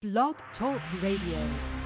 Blog Talk Radio.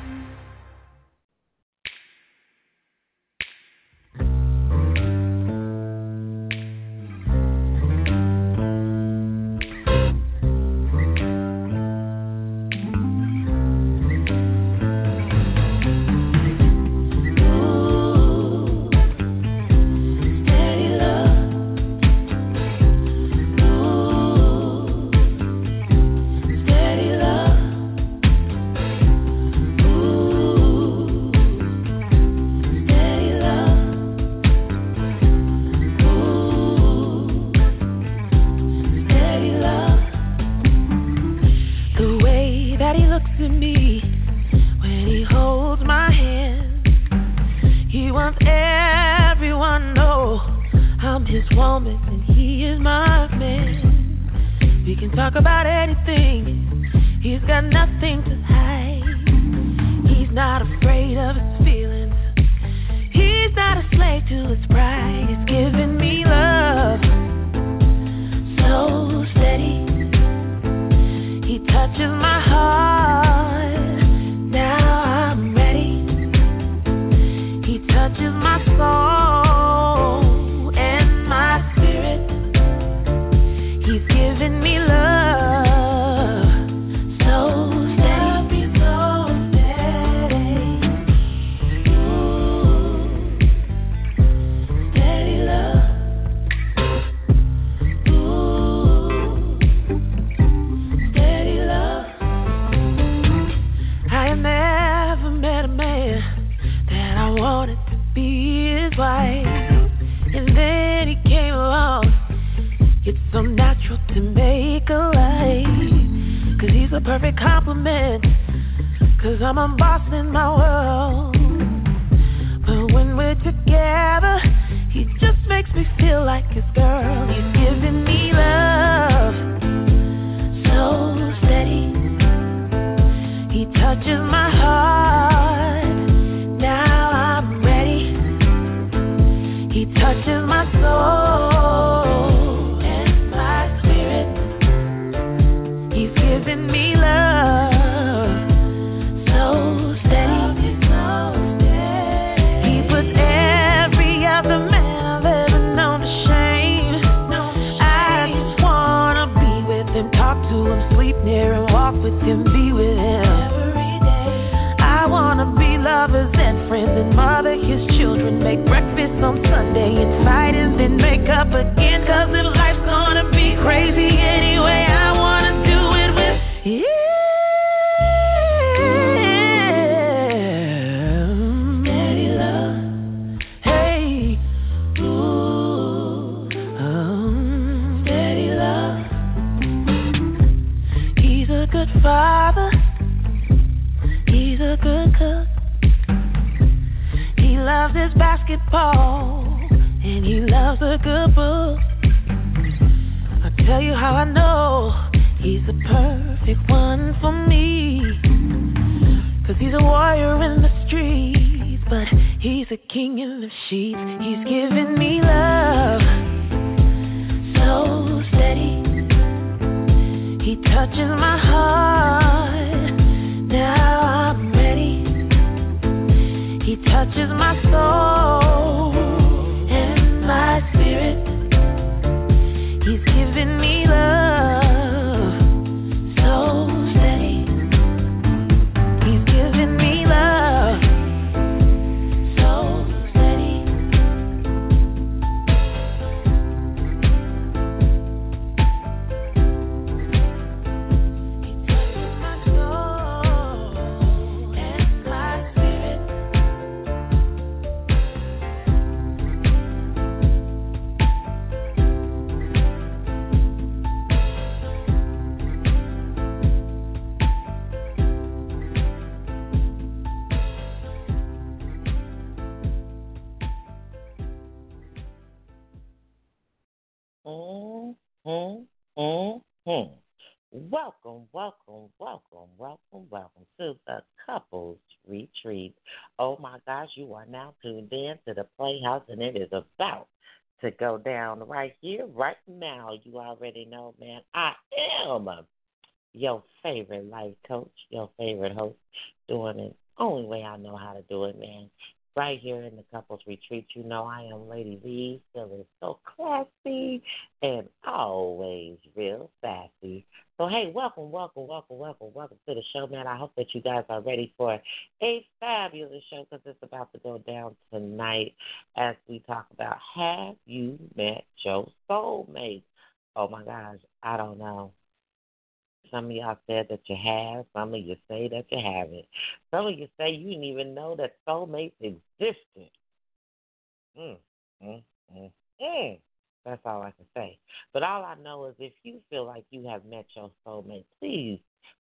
Are now tuned in to the Playhouse, and it is about to go down right here, right now. You already know, man. I am your favorite life coach, your favorite host, doing it only way I know how to do it, man. Right here in the couples retreat, you know I am Lady V, feeling so classy and always real sassy. So hey, welcome, welcome, welcome, welcome, welcome to the show, man. I hope that you guys are ready for a fabulous show because it's about to go down tonight as we talk about Have you met your soulmate? Oh my gosh, I don't know. Some of y'all said that you have. Some of you say that you haven't. Some of you say you didn't even know that soulmates existed. Mm, mm, mm, mm. That's all I can say. But all I know is if you feel like you have met your soulmate, please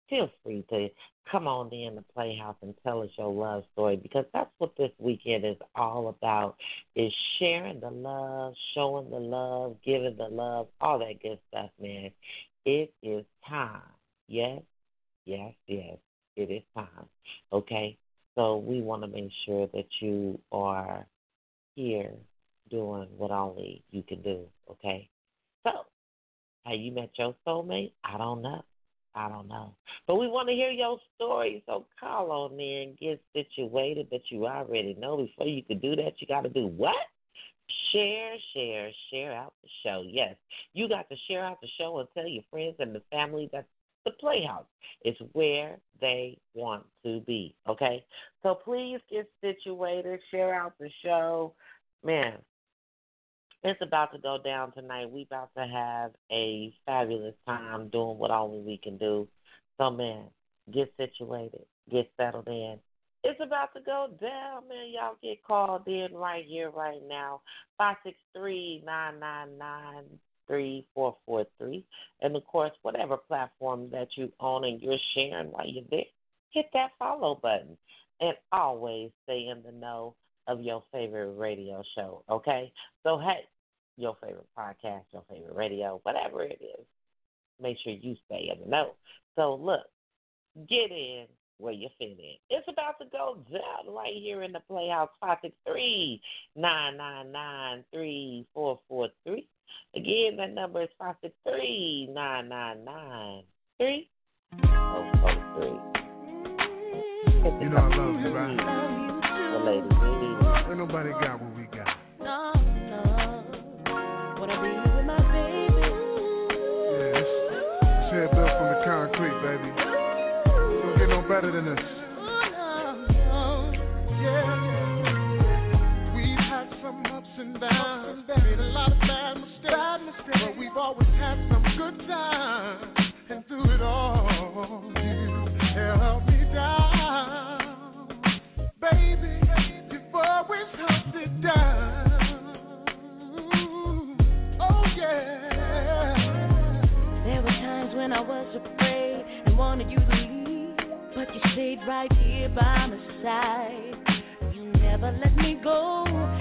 feel free to come on in the Playhouse and tell us your love story because that's what this weekend is all about is sharing the love, showing the love, giving the love, all that good stuff, man. It is time Yes, yes, yes, it is time. Okay? So we want to make sure that you are here doing what only you can do. Okay? So, have you met your soulmate? I don't know. I don't know. But we want to hear your story, so call on in, get situated but you already know. Before you can do that, you got to do what? Share, share, share out the show. Yes, you got to share out the show and tell your friends and the family that the Playhouse. is where they want to be. Okay? So please get situated, share out the show. Man, it's about to go down tonight. We about to have a fabulous time doing what only we can do. So man, get situated, get settled in. It's about to go down, man. Y'all get called in right here, right now. Five six three nine nine nine three four four three. And of course, whatever platform that you own and you're sharing while you're there, hit that follow button. And always stay in the know of your favorite radio show. Okay? So hey, your favorite podcast, your favorite radio, whatever it is, make sure you stay in the know. So look, get in where you fit in. It's about to go down right here in the Playhouse. Five six three nine nine nine three four four three. Again, that number is five six three nine nine nine three oh four three. You know I love you, right? Well, ladies, Ain't nobody got what we got. No, no. Wanna be with my baby. Yes. It's head built from the concrete, baby. Don't get no better than this. Oh, yeah. We've had some ups and downs, made a lot of bad mistakes, but we've always had some good times. And through it all, you held wanted you to leave, but you stayed right here by my side. You never let me go.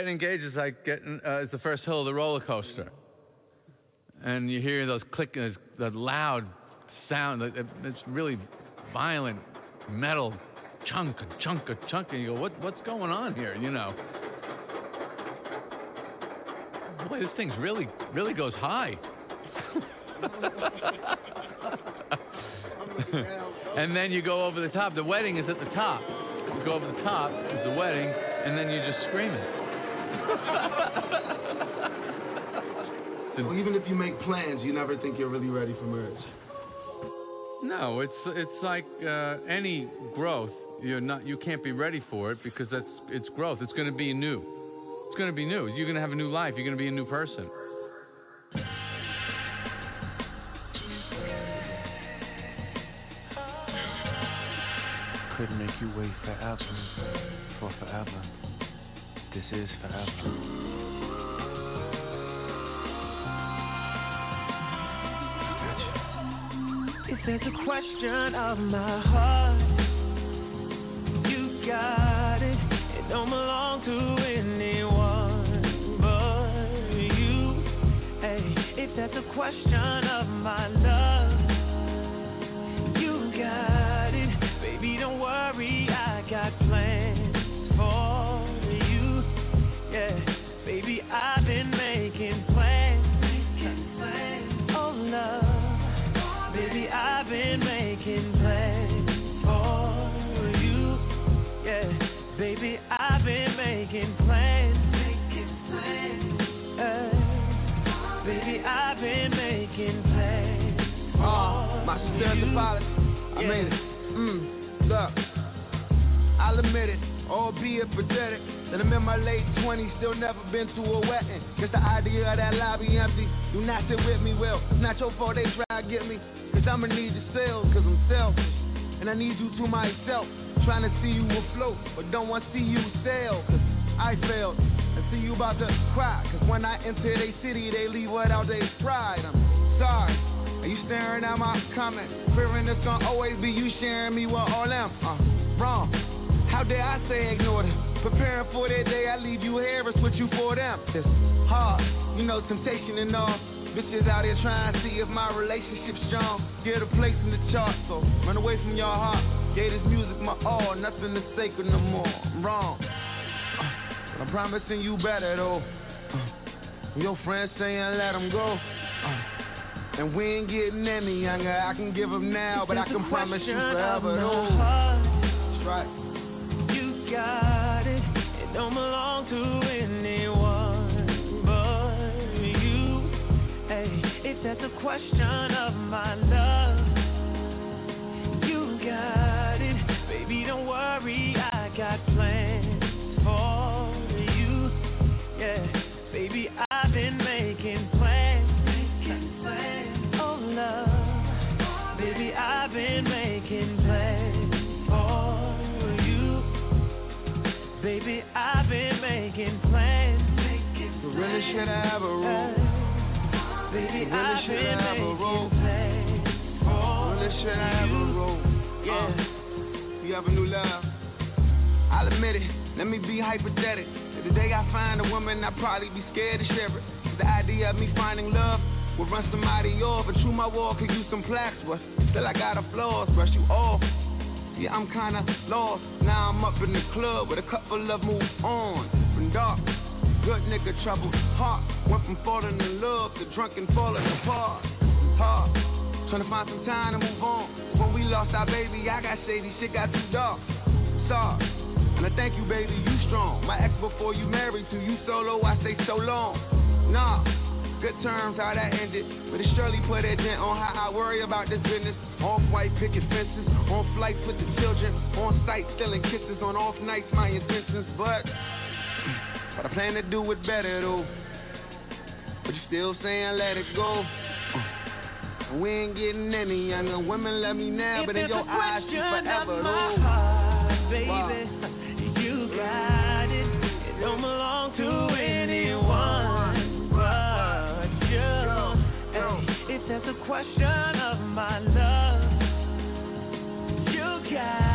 Getting engaged is like getting uh, is the first hill of the roller coaster, and you hear those click, uh, the loud sound. It's really violent metal chunk, chunk, chunk, and you go, what what's going on here? You know. Boy, this thing's really really goes high. and then you go over the top. The wedding is at the top. You go over the top is the wedding, and then you're just screaming. well, even if you make plans, you never think you're really ready for marriage. No, it's it's like uh, any growth. You're not you can't be ready for it because that's it's growth. It's going to be new. It's going to be new. You're going to have a new life. You're going to be a new person. Could make you wait forever for forever. This is forever. If there's a question of my heart, you got it. It don't belong to anyone but you. Hey, if that's a question of my love, a. I made it. Mm, look, I'll admit it, albeit pathetic. That I'm in my late 20s, still never been to a wedding. Guess the idea of that lobby empty. Do not sit with me, well, it's not your fault they try to get me. Cause I'ma need your sales, cause I'm selfish. And I need you to myself. Trying to see you afloat, but don't want to see you sail. Cause I failed. I see you about to cry. Cause when I enter their city, they leave without their pride. I'm sorry. Are you staring at my comment? Fearing it's gonna always be you sharing me with all them. Uh, wrong. How dare I say ignore them? Preparing for that day, I leave you here, it's what you for them. It's hard, you know, temptation and all. Bitches out here trying to see if my relationship's strong. Get a place in the chart, so run away from your heart. Gave this music my all, nothing is sacred no more. I'm wrong. Uh, I'm promising you better though. Uh, your friends saying let them go. Uh, and we ain't getting any younger. I can give them now, but I can promise you forever though. That's right. You got it. It don't belong to anyone but you. Hey, if that's a question of my love, you got it. Baby, don't worry, I got plans should making rule. plans for Really should have a rule. Yeah. Uh, you have a new love. I'll admit it. Let me be hypothetical. If the day I find a woman, I'd probably be scared to share it. The idea of me finding love would run somebody off. But true, my wall could use some plaques, but still I got a flaws. Brush you off. Yeah, I'm kinda lost. Now I'm up in the club with a couple of moves on. From dark, good nigga troubled heart. Went from falling in love to drunk and falling apart. Hard. Trying to find some time to move on. When we lost our baby, I got shady, shit got too dark. Sorry. And I thank you, baby, you strong. My ex before you married to you solo, I say so long. Nah, good terms how that ended. But it surely put a dent on how I worry about this business. Off white picket fences, on flights with the children, on site stealing kisses, on off nights my intentions. But, but I plan to do it better though. But you still saying let it go. Uh, We ain't getting any younger. Women love me now, but in If your it's a eyes, question forever though. heart, baby, Wow. you got it. It don't belong to anyone but you. If that's a question of my love, you got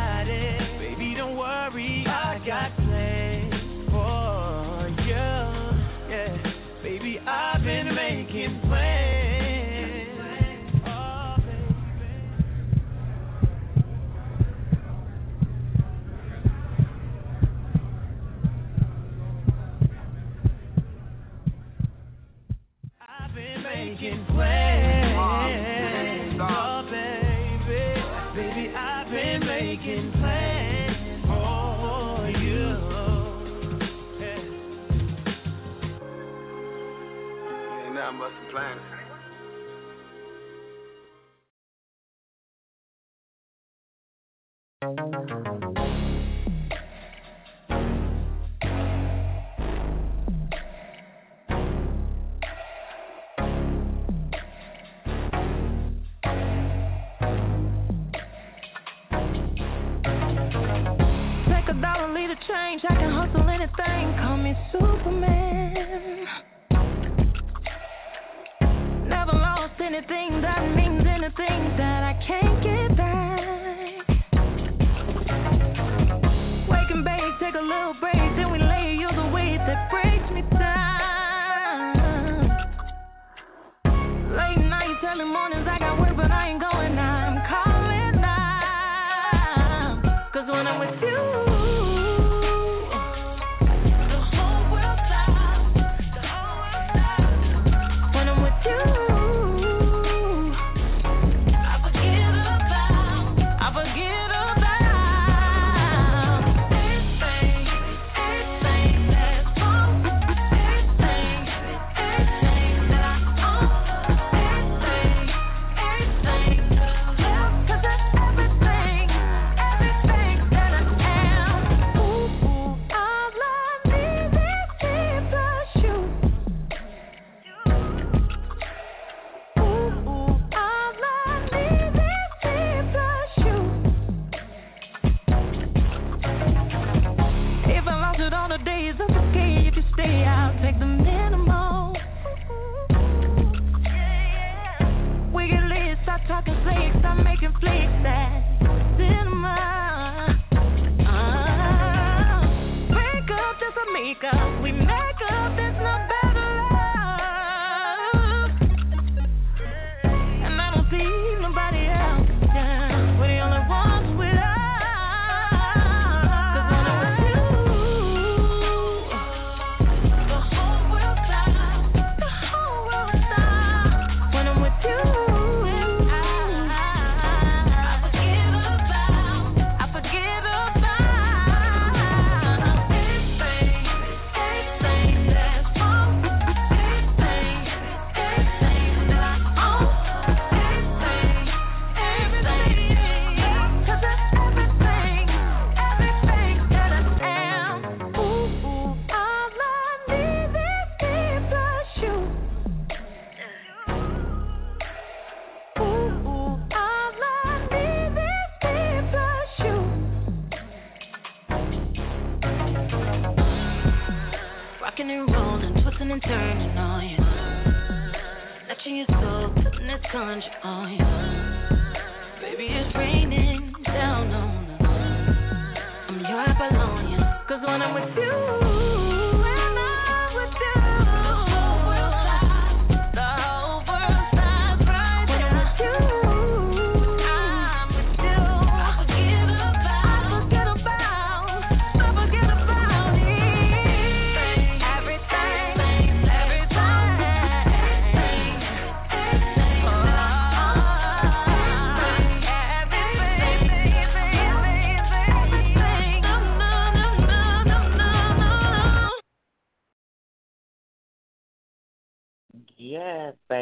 I'm cause when I'm with you.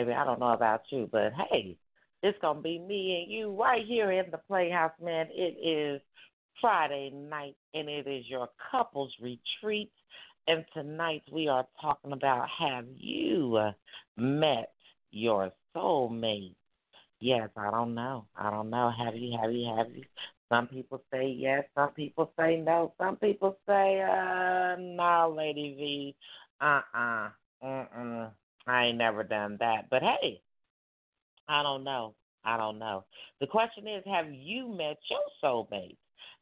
Baby. I don't know about you, but hey, it's gonna be me and you right here in the Playhouse, man. It is Friday night, and it is your couples retreat. And tonight we are talking about have you met your soulmate? Yes, I don't know. I don't know. Have you? Have you? Have you? Some people say yes. Some people say no. Some people say, uh, no, Lady V. Uh uh-uh. uh. Mm-mm. I ain't never done that. But hey, I don't know. I don't know. The question is, have you met your soulmate?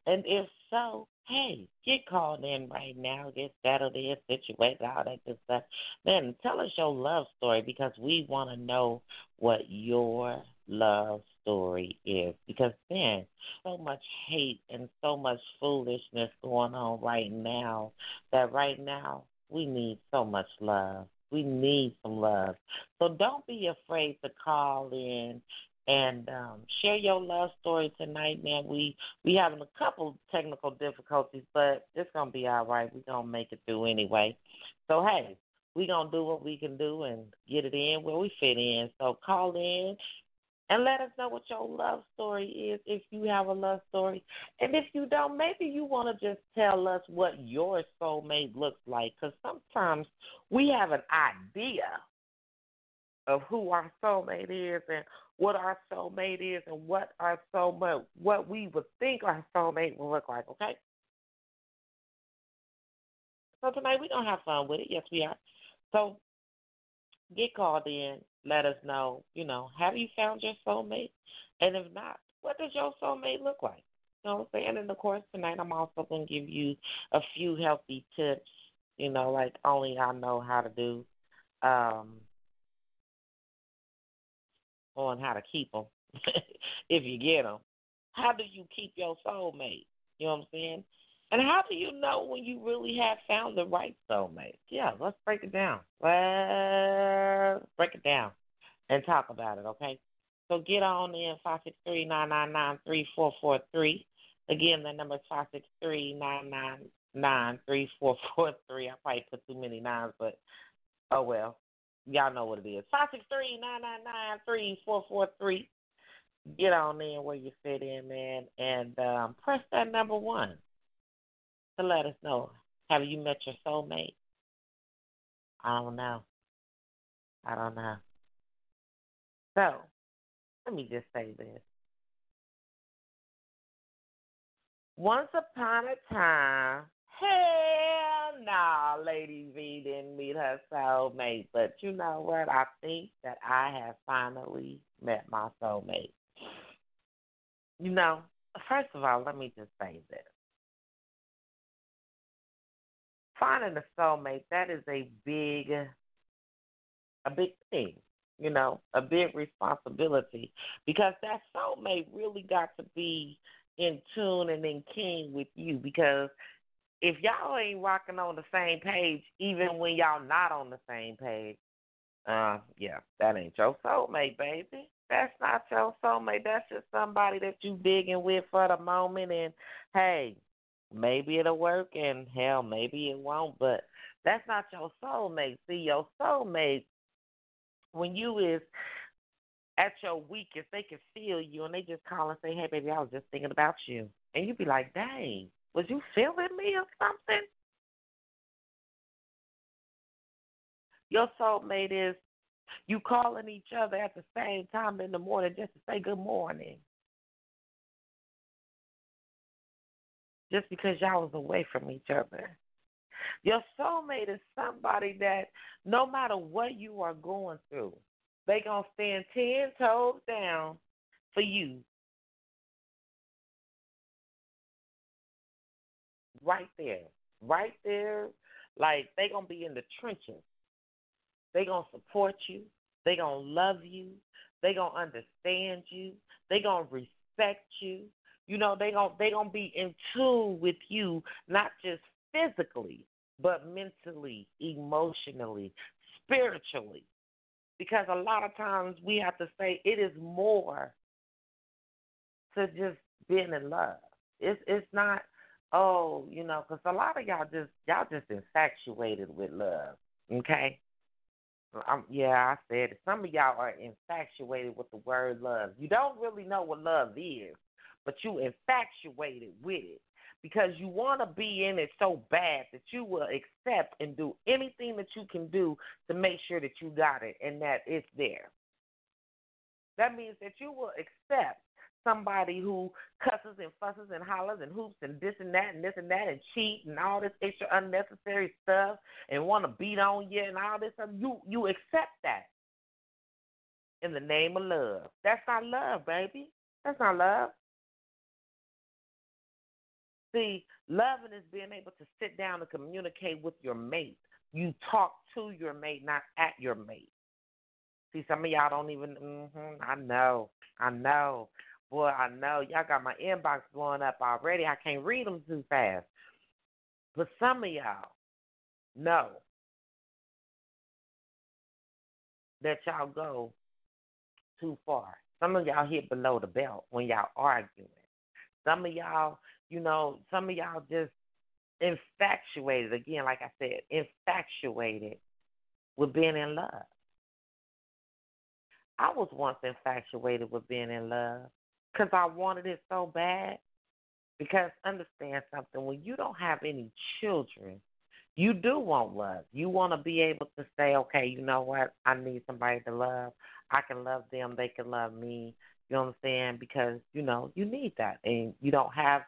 And if so, hey, get called in right now, get settled in, situated, all that good stuff. Then tell us your love story because we want to know what your love story is. Because then, so much hate and so much foolishness going on right now that right now we need so much love. We need some love. So don't be afraid to call in and um, share your love story tonight, man. We we having a couple technical difficulties, but it's gonna be all right. We're gonna make it through anyway. So hey, we're gonna do what we can do and get it in where we fit in. So call in and let us know what your love story is if you have a love story. And if you don't, maybe you want to just tell us what your soulmate looks like. Because sometimes we have an idea of who our soulmate is and what our soulmate is and what our soulmate, what we would think our soulmate will look like, okay? So tonight we're going to have fun with it. Yes, we are. So get called in let us know, you know, have you found your soulmate? And if not, what does your soulmate look like? You know what I'm saying? And of course, tonight I'm also going to give you a few healthy tips, you know, like only I know how to do um, on how to keep them if you get them. How do you keep your soulmate? You know what I'm saying? And how do you know when you really have found the right soulmate? Yeah, let's break it down. Let's break it down and talk about it, okay? So get on in five six three nine nine nine three four four three. Again, the number is five six three nine nine nine three four four three. I probably put too many nines, but oh well. Y'all know what it is. Five six three nine nine nine three four four three. Get on in where you fit in, man, and um, press that number one to let us know. Have you met your soulmate? I don't know. I don't know. So, let me just say this. Once upon a time, hell nah, Lady V didn't meet her soulmate. But you know what? I think that I have finally met my soulmate. You know, first of all, let me just say this. Finding a soulmate that is a big a big thing you know a big responsibility because that soulmate really got to be in tune and in keen with you because if y'all ain't rocking on the same page even when y'all not on the same page uh yeah that ain't your soulmate baby. That's not your soulmate. That's just somebody that you digging with for the moment and hey maybe it'll work and hell maybe it won't but that's not your soulmate. See your soulmate when you is at your weakest they can feel you and they just call and say hey baby i was just thinking about you. And you'd be like dang was you feeling me or something? Your soulmate is you calling each other at the same time in the morning just to say good morning just because y'all was away from each other. Your soulmate is somebody that no matter what you are going through, they gonna stand ten toes down for you. Right there. Right there. Like they gonna be in the trenches. They gonna support you. They gonna love you. They gonna understand you. They gonna respect you. You know, they gonna they gonna be in tune with you, not just physically, but mentally, emotionally, spiritually. Because a lot of times we have to say it is more to just being in love. It's it's not oh you know because a lot of y'all just y'all just infatuated with love. Okay. Um, yeah, I said. Some of y'all are infatuated with the word love. You don't really know what love is, but you infatuated with it because you want to be in it so bad that you will accept and do anything that you can do to make sure that you got it and that it's there. That means that you will accept somebody who cusses and fusses and hollers and hoops and this and that and this and that and cheat and all this extra unnecessary stuff and want to beat on you and all this stuff. You you accept that in the name of love. That's not love, baby. That's not love. See, loving is being able to sit down and communicate with your mate. You talk to your mate, not at your mate. See, some of y'all don't even. Mm-hmm, I know, I know, boy, I know. Y'all got my inbox blowing up already. I can't read them too fast. But some of y'all know that y'all go too far. Some of y'all hit below the belt when y'all arguing. Some of y'all you know, some of y'all just infatuated, again, like I said, infatuated with being in love. I was once infatuated with being in love because I wanted it so bad. Because understand something, when you don't have any children, you do want love. You want to be able to say, okay, you know what? I need somebody to love. I can love them. They can love me. You understand? Because, you know, you need that. And you don't have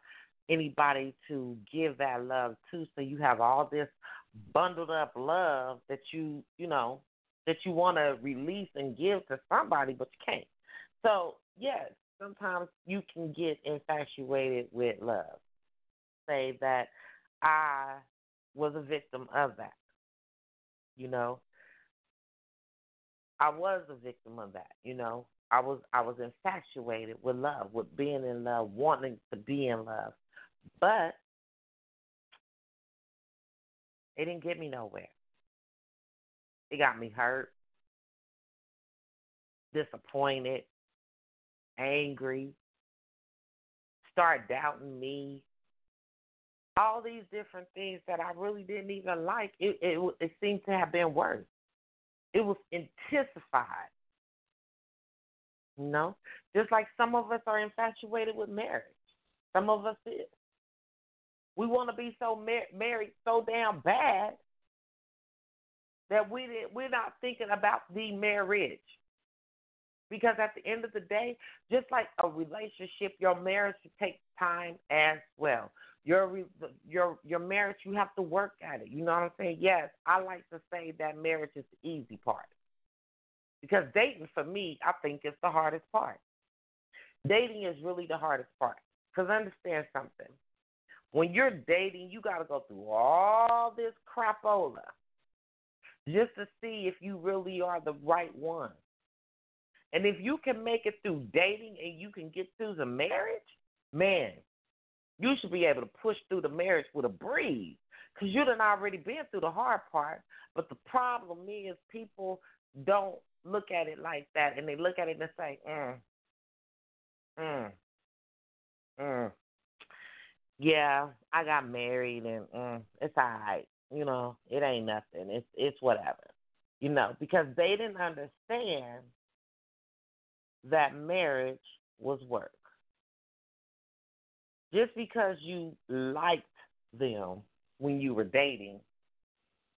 anybody to give that love to. So you have all this bundled up love that you, you know, that you want to release and give to somebody, but you can't. So, yes, sometimes you can get infatuated with love. Say that I was a victim of that. You know, I was a victim of that, you know. I was I was infatuated with love, with being in love, wanting to be in love. But it didn't get me nowhere. It got me hurt, disappointed, angry, start doubting me. All these different things that I really didn't even like. It it, it seemed to have been worse. It was intensified. You know, just like some of us are infatuated with marriage. Some of us is. We want to be so mar- married so damn bad that we we're not thinking about the marriage. Because at the end of the day, just like a relationship, your marriage takes time as well. Your your your marriage, you have to work at it. You know what I'm saying? Yes, I like to say that marriage is the easy part. Because dating for me, I think is the hardest part. Dating is really the hardest part. Because understand something when you're dating, you got to go through all this crapola just to see if you really are the right one. And if you can make it through dating and you can get through the marriage, man, you should be able to push through the marriage with a breeze because you done already been through the hard part. But the problem is people don't look at it like that, and they look at it and say, mm, mm, mm, yeah, I got married and mm, it's all right. You know, it ain't nothing. It's it's whatever. You know, because they didn't understand that marriage was work. Just because you liked them when you were dating,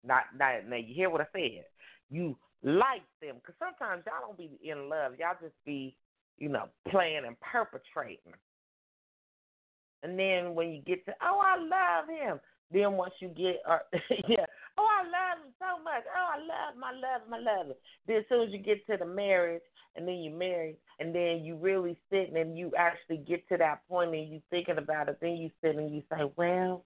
not not now you hear what I said. You liked them because sometimes y'all don't be in love. Y'all just be, you know, playing and perpetrating. And then when you get to, oh, I love him. Then once you get, uh, yeah, Oh, I love him so much. Oh, I love my love my love. Then as soon as you get to the marriage, and then you marry, and then you really sit and you actually get to that point and you thinking about it, then you sit and you say, well,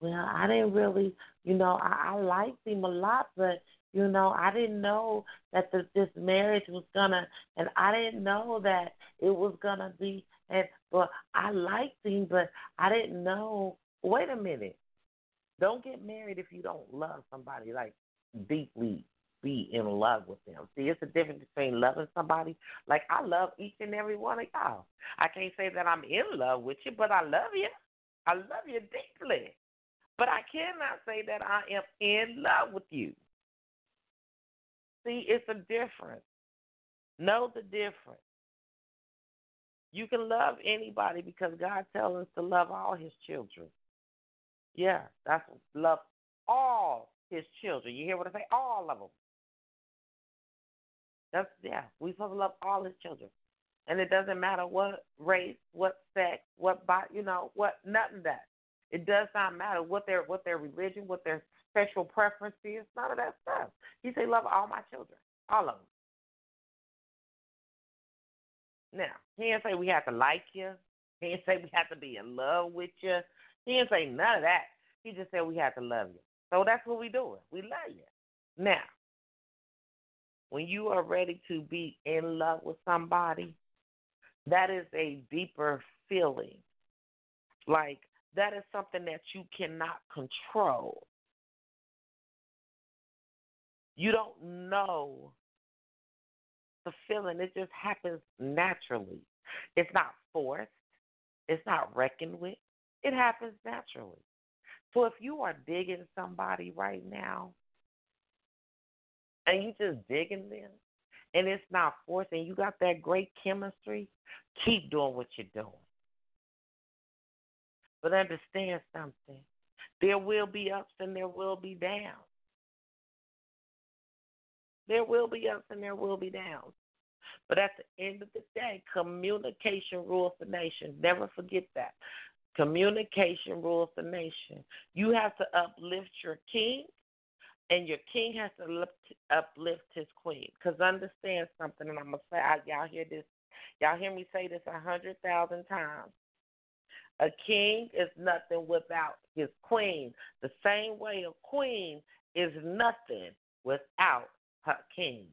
well, I didn't really, you know, I, I liked him a lot, but you know, I didn't know that the, this marriage was gonna, and I didn't know that it was gonna be, and well, I liked him, but I didn't know. Wait a minute, don't get married if you don't love somebody like deeply be in love with them. See, it's a difference between loving somebody. Like I love each and every one of y'all. I can't say that I'm in love with you, but I love you. I love you deeply. But I cannot say that I am in love with you. See, it's a difference. Know the difference. You can love anybody because God tells us to love all His children. Yeah, that's love all His children. You hear what I say? All of them. That's yeah. We supposed to love all His children, and it doesn't matter what race, what sex, what body, you know, what nothing that. It does not matter what their what their religion, what their sexual preference is. None of that stuff. He say "Love all my children, all of them." Now, he didn't say we have to like you. He didn't say we have to be in love with you. He didn't say none of that. He just said we have to love you. So that's what we're doing. We love you. Now, when you are ready to be in love with somebody, that is a deeper feeling. Like that is something that you cannot control. You don't know the feeling, it just happens naturally. It's not forced, it's not reckoned with, it happens naturally. So if you are digging somebody right now, and you just digging them, and it's not forced, and you got that great chemistry, keep doing what you're doing. But understand something. There will be ups and there will be downs. There will be ups and there will be downs. But at the end of the day, communication rules the nation. Never forget that. Communication rules the nation. You have to uplift your king, and your king has to uplift his queen. Because understand something, and I'm going to say, y'all hear this, y'all hear me say this a hundred thousand times. A king is nothing without his queen. The same way a queen is nothing without king.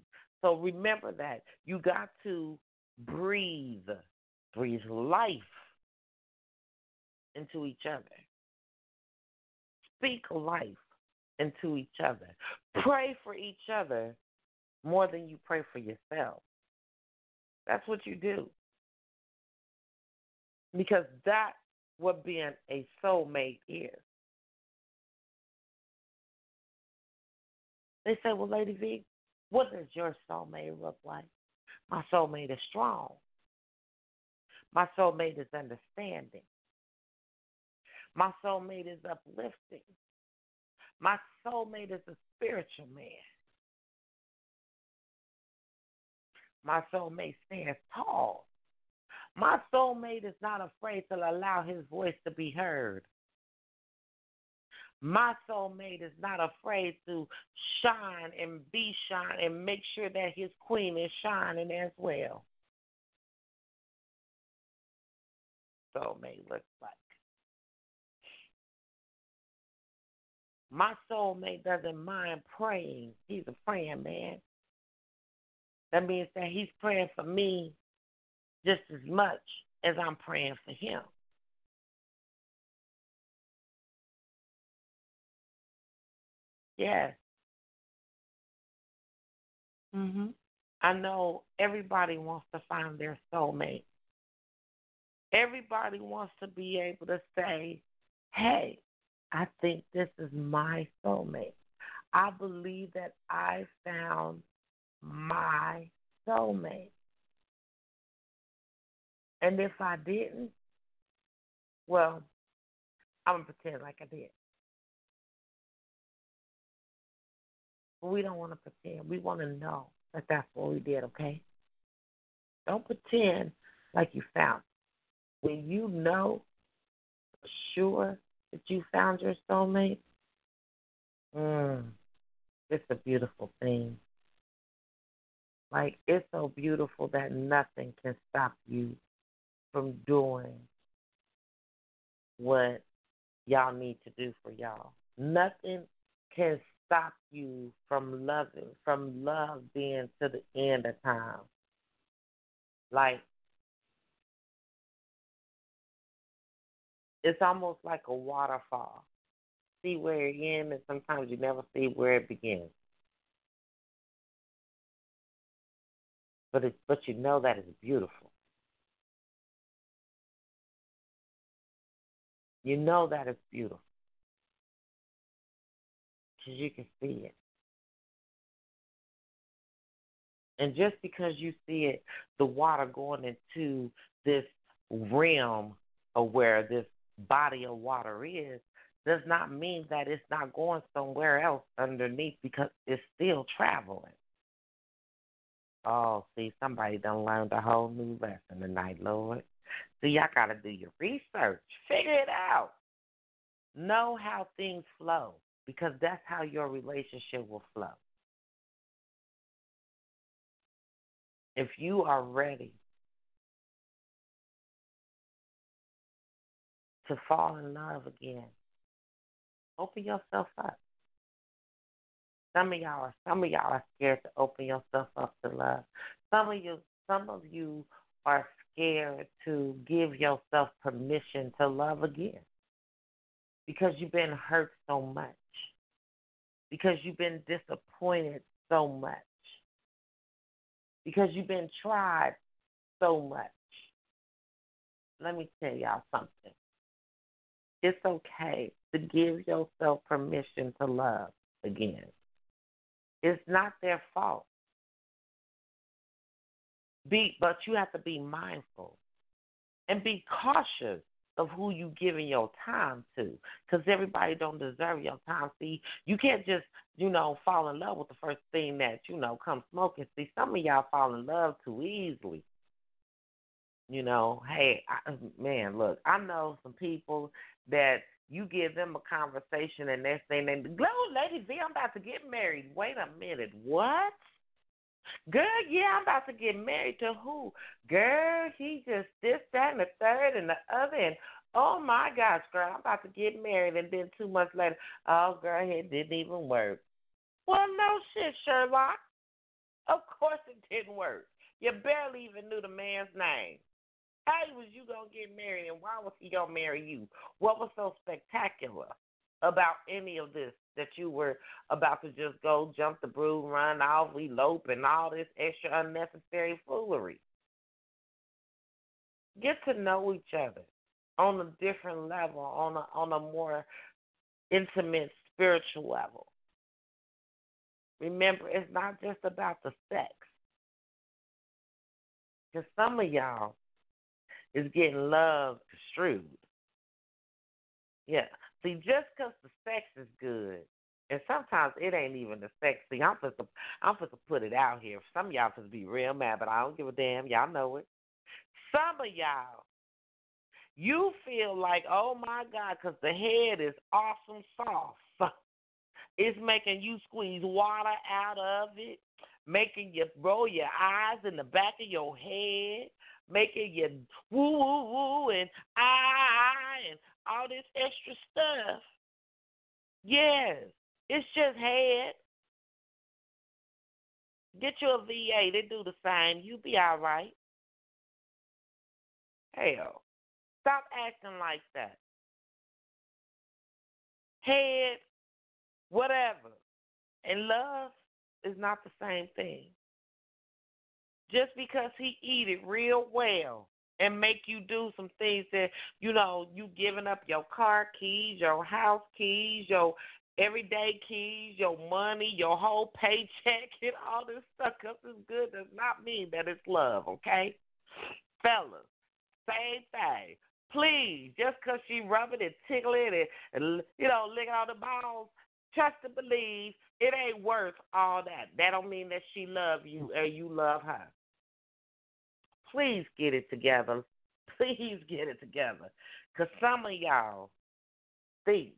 So remember that. You got to breathe, breathe life into each other. Speak life into each other. Pray for each other more than you pray for yourself. That's what you do. Because that's what being a soulmate is. They say, well, Lady V, what does your soulmate look like? My soulmate is strong. My soulmate is understanding. My soulmate is uplifting. My soulmate is a spiritual man. My soulmate stands tall. My soulmate is not afraid to allow his voice to be heard. My soulmate is not afraid to shine and be shine and make sure that his queen is shining as well. Soulmate looks like. My soulmate doesn't mind praying. He's a praying man. That means that he's praying for me just as much as I'm praying for him. Yes. Mhm. I know everybody wants to find their soulmate. Everybody wants to be able to say, "Hey, I think this is my soulmate. I believe that I found my soulmate." And if I didn't, well, I'm going to pretend like I did. But we don't want to pretend. We want to know that that's what we did, okay? Don't pretend like you found it. When you know for sure that you found your soulmate, Mm, it's a beautiful thing. Like, it's so beautiful that nothing can stop you from doing what y'all need to do for y'all. Nothing can stop you from loving, from love being to the end of time. Like, it's almost like a waterfall. See where it ends, and sometimes you never see where it begins. But it, but you know that it's beautiful. You know that it's beautiful because you can see it. And just because you see it, the water going into this realm of where this body of water is, does not mean that it's not going somewhere else underneath because it's still traveling. Oh, see, somebody done learned a whole new lesson tonight, Lord. See, y'all got to do your research, figure it out, know how things flow because that's how your relationship will flow. If you are ready to fall in love again, open yourself up. Some of y'all are some of y'all are scared to open yourself up to love. Some of you some of you are scared to give yourself permission to love again. Because you've been hurt so much. Because you've been disappointed so much. Because you've been tried so much. Let me tell y'all something. It's okay to give yourself permission to love again. It's not their fault. Be, but you have to be mindful and be cautious of who you giving your time to, because everybody don't deserve your time. See, you can't just you know fall in love with the first thing that you know comes smoking. See, some of y'all fall in love too easily. You know, hey, I, man, look, I know some people that you give them a conversation and they're saying, "Hello, Lady V, I'm about to get married." Wait a minute, what? Girl, yeah, I'm about to get married to who? Girl, he just this, that, and the third, and the other, and oh my gosh, girl, I'm about to get married, and then two months later, oh girl, it didn't even work. Well, no shit, Sherlock. Of course it didn't work. You barely even knew the man's name. How was you gonna get married, and why was he gonna marry you? What was so spectacular about any of this that you were about to just go jump the broom, run off, elope, and all this extra unnecessary foolery? Get to know each other on a different level, on a on a more intimate spiritual level. Remember, it's not just about the sex. Because some of y'all is getting love construed. Yeah. See, just because the sex is good, and sometimes it ain't even the sex. See, I'm supposed to, I'm supposed to put it out here. Some of y'all supposed to be real mad, but I don't give a damn. Y'all know it. Some of y'all, you feel like, oh my God, because the head is awesome soft. It's making you squeeze water out of it, making you roll your eyes in the back of your head, making you woo woo woo and ah and all this extra stuff. Yes, it's just head. Get you a VA. They do the same. You be all right. Hell, stop acting like that. Head, whatever. And love is not the same thing just because he eat it real well and make you do some things that you know you giving up your car keys, your house keys, your everyday keys, your money, your whole paycheck, and all this stuff because it's good does not mean that it's love, okay? Fellas, same thing. Please, just because she rubbing and tickling and, and you know licking all the balls, trust and believe it ain't worth all that. That don't mean that she love you or you love her. Please get it together. Please get it together. Because some of y'all think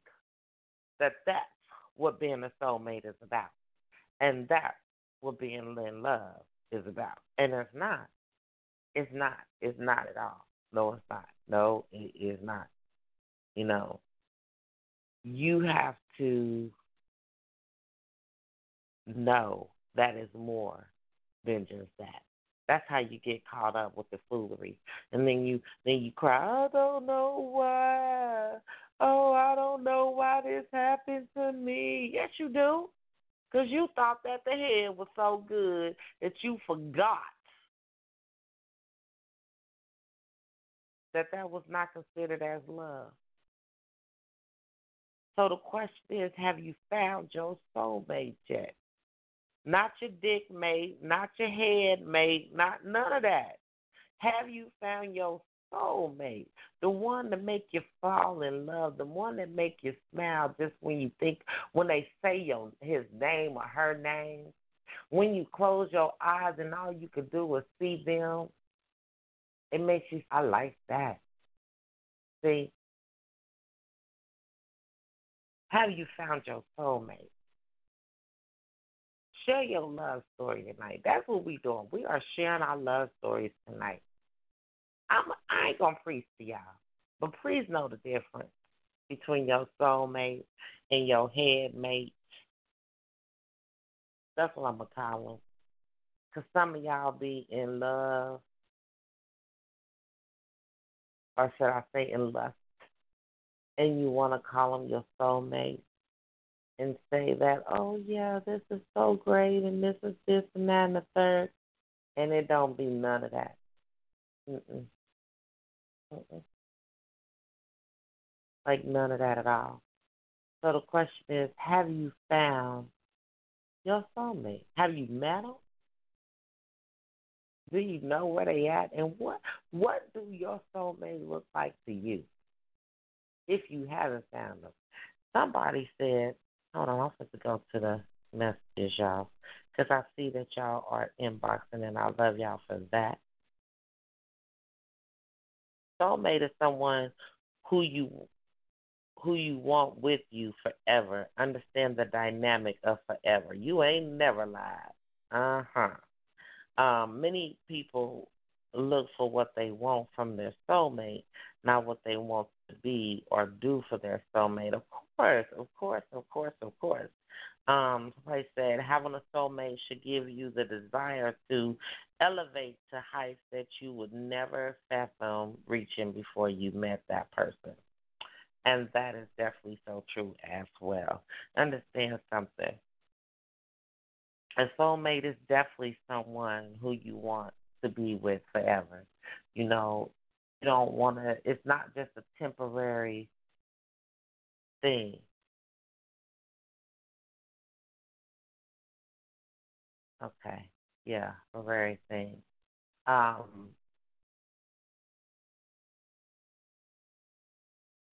that that's what being a soulmate is about. And that's what being in love is about. And it's not. It's not. It's not at all. No, it's not. No, it is not. You know, you have to know that is more than just that. That's how you get caught up with the foolery, and then you then you cry. I don't know why. Oh, I don't know why this happened to me. Yes, you do, because you thought that the head was so good that you forgot that that was not considered as love. So the question is, have you found your soulmate yet? Not your dick mate, not your head mate, not none of that. Have you found your soulmate? The one to make you fall in love, the one that make you smile just when you think when they say your his name or her name. When you close your eyes and all you can do is see them, it makes you I like that. See? Have you found your soulmate? Share your love story tonight. That's what we're doing. We are sharing our love stories tonight. I'm I ain't gonna preach to y'all, but please know the difference between your soulmate and your head mate. That's what I'm gonna call them. Cause some of y'all be in love, or should I say in lust, and you want to call them your soulmate and say that, oh yeah, this is so great and this is this and that and the third, and it don't be none of that. Mm-mm. Mm-mm. Like none of that at all. So the question is, have you found your soulmate? Have you met them? Do you know where they at? And what what do your soulmate look like to you? If you haven't found them. Somebody said Hold on, I'm supposed to go to the messages, y'all, because I see that y'all are inboxing, and I love y'all for that. Soulmate is someone who you who you want with you forever. Understand the dynamic of forever. You ain't never lied. Uh huh. Um, many people look for what they want from their soulmate, not what they want to be or do for their soulmate. Of course, of course, of course, of course. Um, somebody said having a soulmate should give you the desire to elevate to heights that you would never fathom reaching before you met that person. And that is definitely so true as well. Understand something. A soulmate is definitely someone who you want to be with forever. You know, you don't want to, it's not just a temporary thing. Okay. Yeah, a very thing. Um,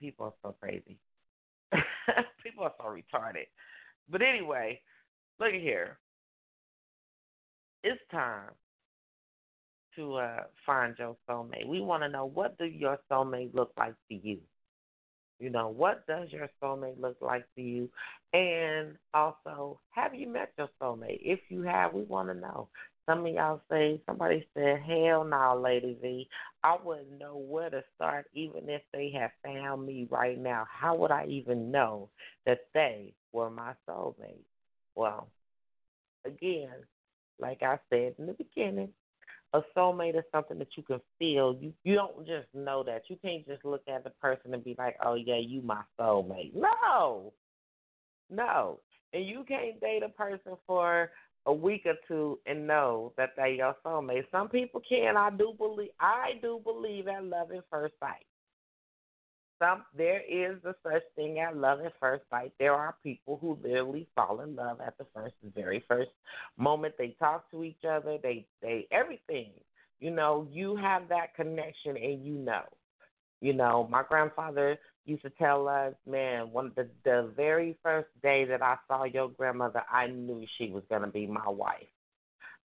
people are so crazy. people are so retarded. But anyway, look at here. It's time to uh, find your soulmate. We want to know what do your soulmate look like to you. You know, what does your soulmate look like to you? And also, have you met your soulmate? If you have, we want to know. Some of y'all say, somebody said, hell no, Lady V. I wouldn't know where to start even if they had found me right now. How would I even know that they were my soulmate? Well, again, like I said in the beginning, a soulmate is something that you can feel. You you don't just know that. You can't just look at the person and be like, "Oh yeah, you my soulmate." No, no, and you can't date a person for a week or two and know that they your soulmate. Some people can. I do believe. I do believe at love at first sight some there is a such thing as love at first sight. There are people who literally fall in love at the first very first moment they talk to each other, they they everything. You know, you have that connection and you know. You know, my grandfather used to tell us, man, one the the very first day that I saw your grandmother, I knew she was gonna be my wife.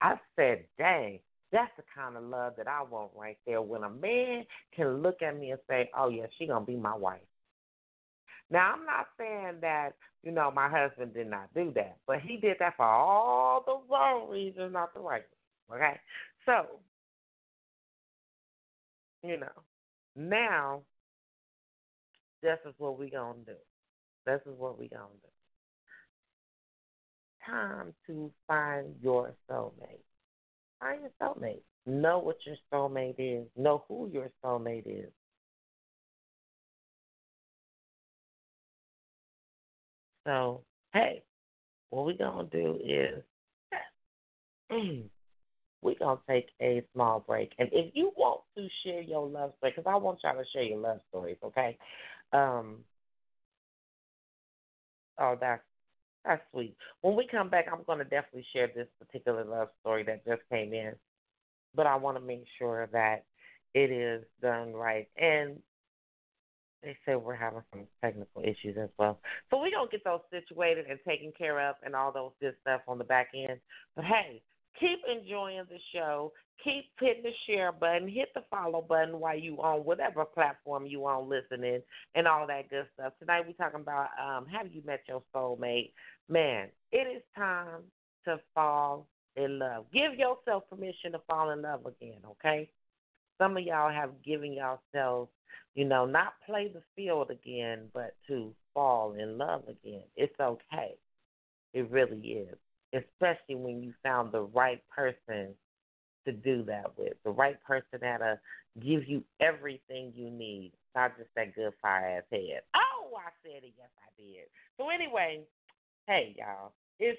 I said, dang, that's the kind of love that I want right there. When a man can look at me and say, "Oh yeah, she gonna be my wife." Now, I'm not saying that, you know, my husband did not do that, but he did that for all the wrong reasons, not the right ones. Okay? So, you know, now, this is what we to do. This is what we to do. Time to find your soulmate. Find your soulmate. Know what your soulmate is. Know who your soulmate is. So, hey, what we're going to do is we're going to take a small break. And if you want to share your love story, because I want y'all to share your love stories, okay? Um, oh, that's that's sweet. When we come back, I'm going to definitely share this particular love story that just came in, but I want to make sure that it is done right. And they say we're having some technical issues as well. So we're going to get those situated and taken care of and all those good stuff on the back end. But hey, keep enjoying the show. Keep hitting the share button, hit the follow button while you on whatever platform you on listening and all that good stuff. Tonight we're talking about um, have you met your soulmate? Man, it is time to fall in love. Give yourself permission to fall in love again, okay? Some of y'all have given yourselves you know, not play the field again, but to fall in love again. It's okay. It really is. Especially when you found the right person to do that with, the right person that'll give you everything you need, not just that good fire ass head. Oh, I said it. Yes, I did. So anyway, hey y'all, it's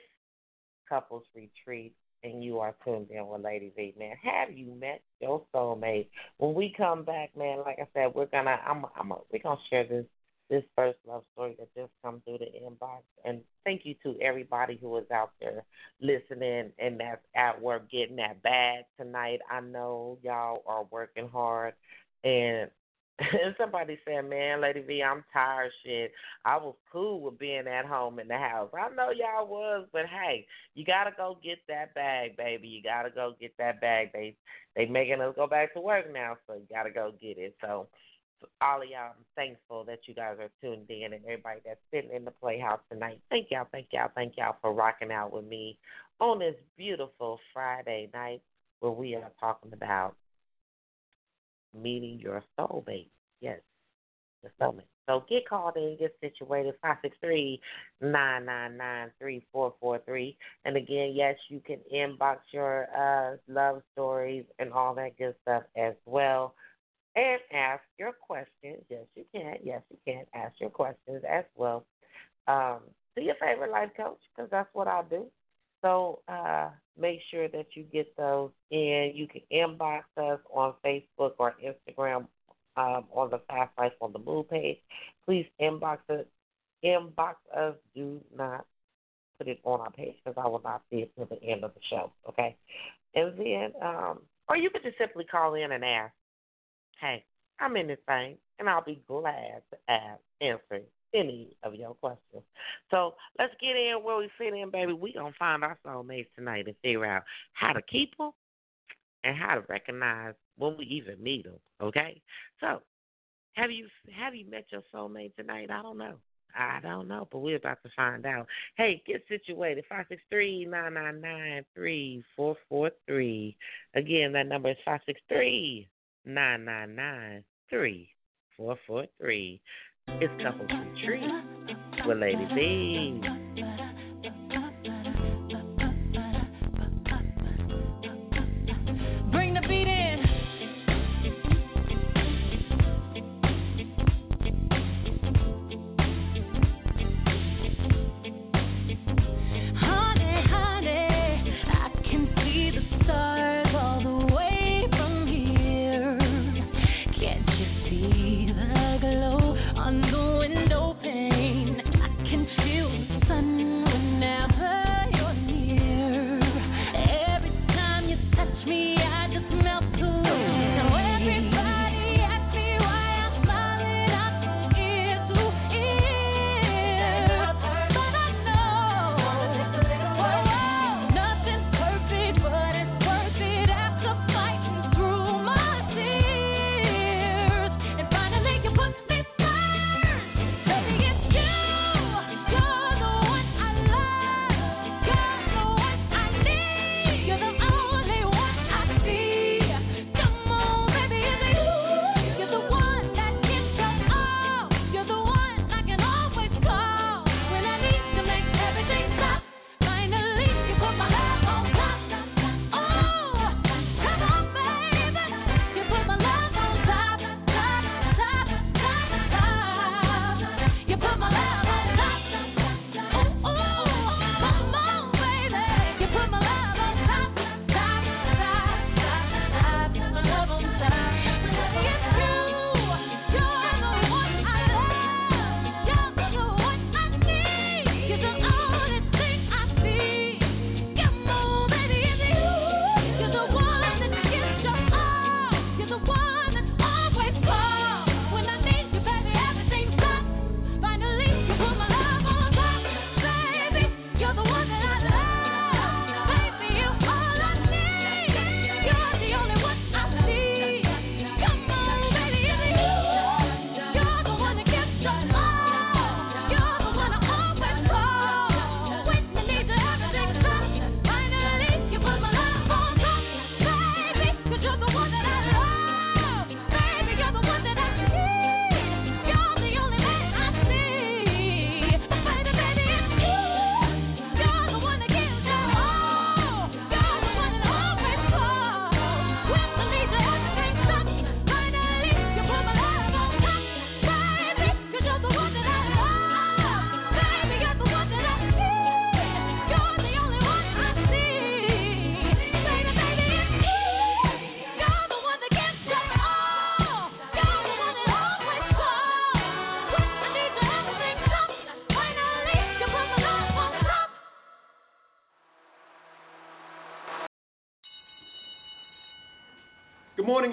couples retreat and you are tuned in with Lady V, man. Have you met your soulmate? When we come back, man, like I said, we're gonna I'm I'm a, we're gonna share this this first love story that just come through the inbox. And thank you to everybody who is out there listening and that's at work getting that bag tonight. I know y'all are working hard and and somebody said, "Man, Lady V, I'm tired. Shit, I was cool with being at home in the house. I know y'all was, but hey, you gotta go get that bag, baby. You gotta go get that bag. They they making us go back to work now, so you gotta go get it. So." All of y'all, I'm thankful that you guys are tuned in and everybody that's sitting in the playhouse tonight. Thank y'all, thank y'all, thank y'all for rocking out with me on this beautiful Friday night where we are talking about meeting your soulmate. Yes, your soulmate. So get called in, get situated, five six three nine nine nine three four four three. And again, yes, you can inbox your uh, love stories and all that good stuff as well. And ask your questions. Yes, you can. Yes, you can. Ask your questions as well. Um, to your favorite life coach, because that's what I do. So uh, make sure that you get those in. You can inbox us on Facebook or Instagram um, on the Fast Life on the Move page. Please inbox us. Inbox us. Do not put it on our page because I will not see it till the end of the show. Okay, and then um, or you could just simply call in and ask, "Hey, I'm in this thing," and I'll be glad to ask, answer any of your questions. So let's get in where we fit in, baby. We gonna find our soulmates tonight and figure out how to keep them and how to recognize when we even meet them. Okay. So have you have you met your soulmate tonight? I don't know. I don't know, but we're about to find out. Hey, get situated. Five six three nine nine nine three four four three. Again, that number is five six three nine nine nine three four four three. It's Couples Retreat with Lady V.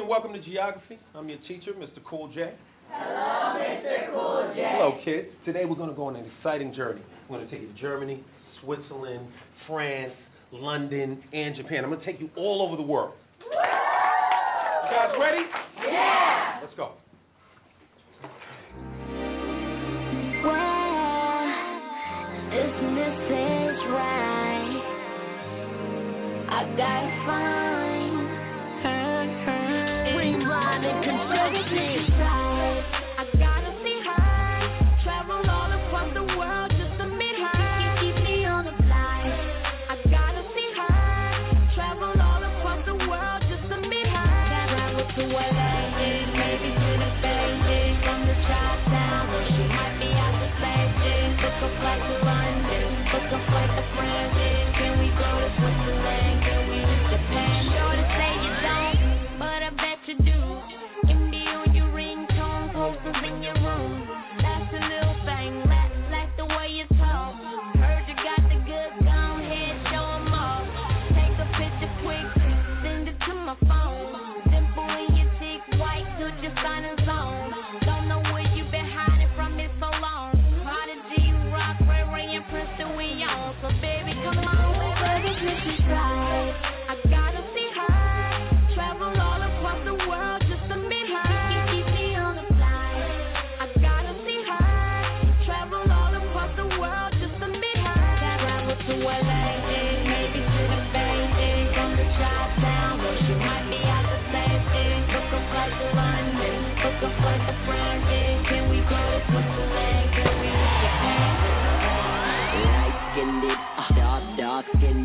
welcome to Geography. I'm your teacher, Mr. Cool J. Hello, Mr. Cool J. Hello, kids. Today we're going to go on an exciting journey. We're going to take you to Germany, Switzerland, France, London, and Japan. I'm going to take you all over the world. Woo! You guys ready? Yeah! Let's go. Is this right? I gotta find. friend.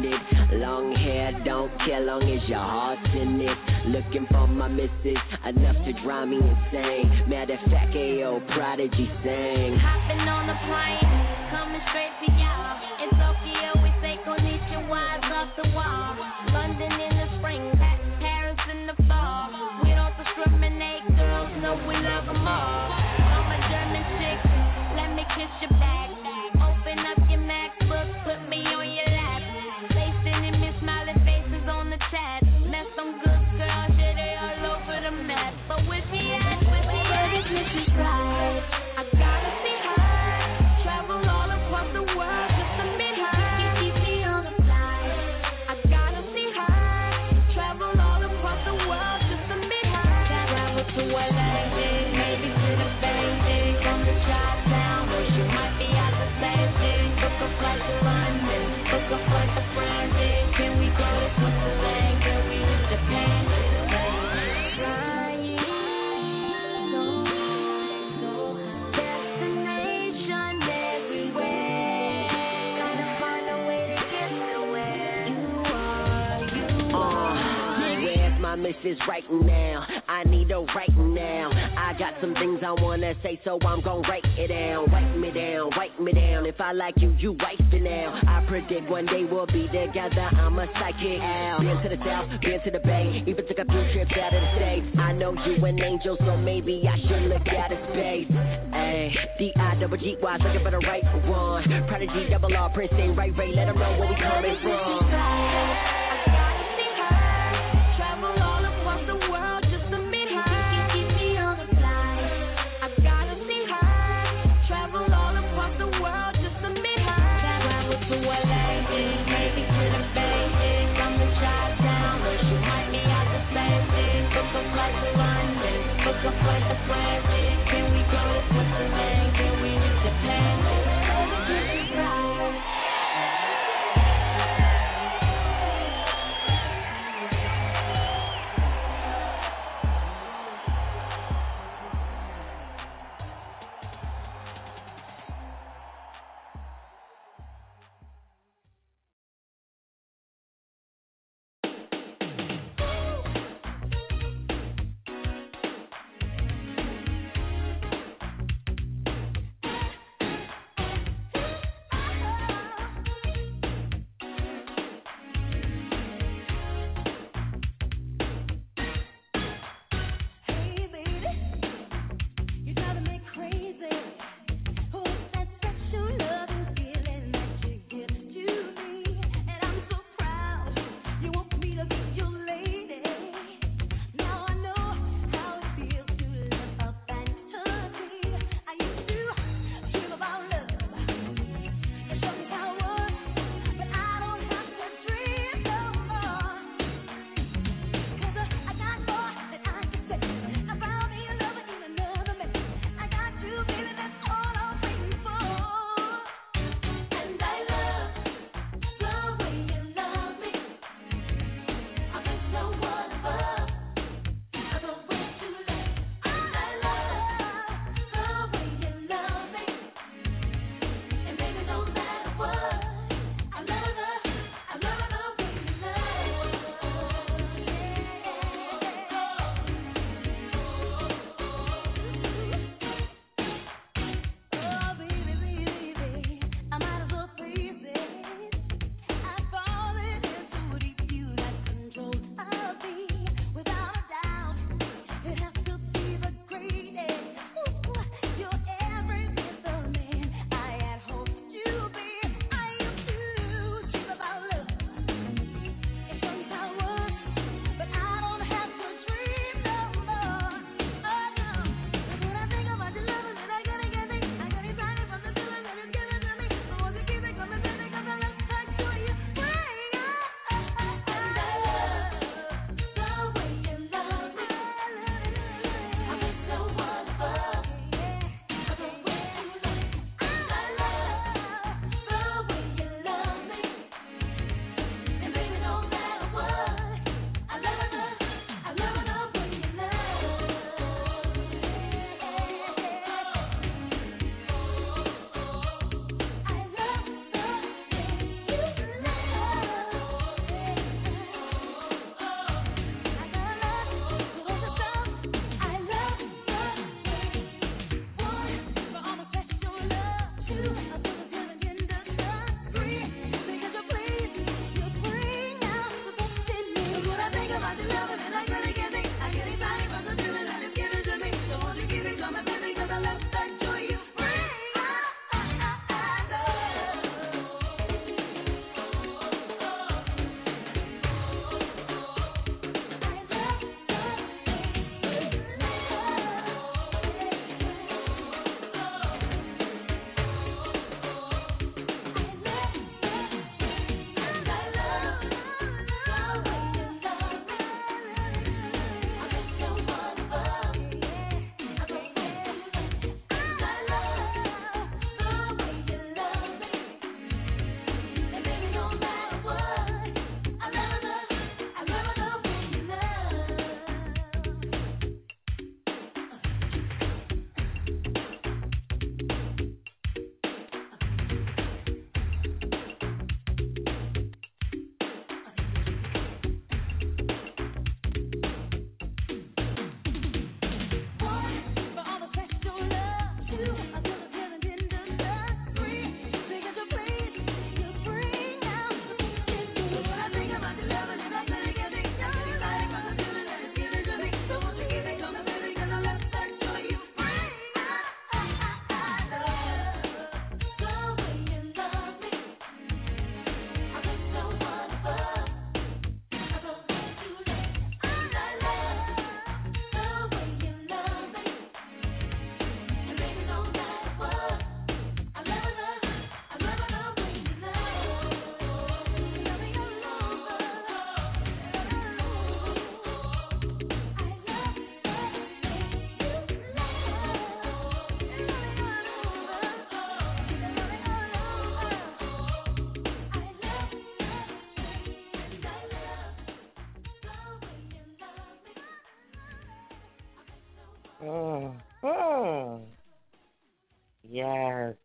it. Long hair, don't care long as your heart's in it. Looking for my missus, enough to drive me insane. Matter of fact, AO Prodigy sang. Hopping on the plane, coming straight to y'all. is right now. I need a right now. I got some things I wanna say, so I'm gon' write it down. Write me down, write me down. If I like you, you wife me now. I predict one day we'll be together. I'm a psychic out. Been to the south, been to the bay, even took a few trips out of the states. I know you an angel, so maybe I should look out of space. Ayy, D I double G Y, looking for the right one. Prodigy double R, Prince, right, let let 'em know where we coming from. sway, sway, sway.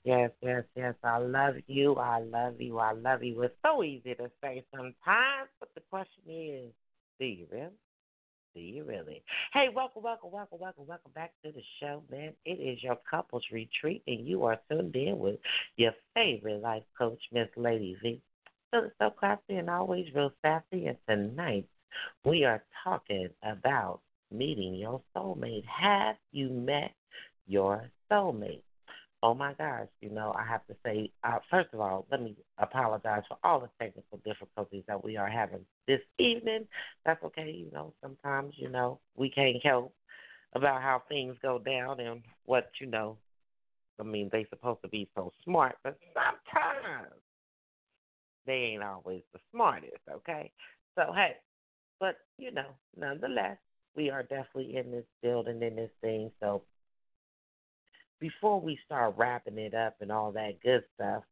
Yes, yes, yes. I love you. I love you. I love you. It's so easy to say sometimes, but the question is, do you really? Do you really? Hey, welcome, welcome, welcome, welcome, welcome back to the show, man. It is your couples retreat, and you are tuned in with your favorite life coach, Miss Lady V. Feeling so classy and always real sassy. And tonight we are talking about meeting your soulmate. Have you met your soulmate? Oh my gosh, you know, I have to say, uh, first of all, let me apologize for all the technical difficulties that we are having this evening. That's okay, you know, sometimes, you know, we can't help about how things go down and what, you know, I mean, they supposed to be so smart, but sometimes they ain't always the smartest, okay? So, hey, but, you know, nonetheless, we are definitely in this building, in this thing, so before we start wrapping it up and all that good stuff,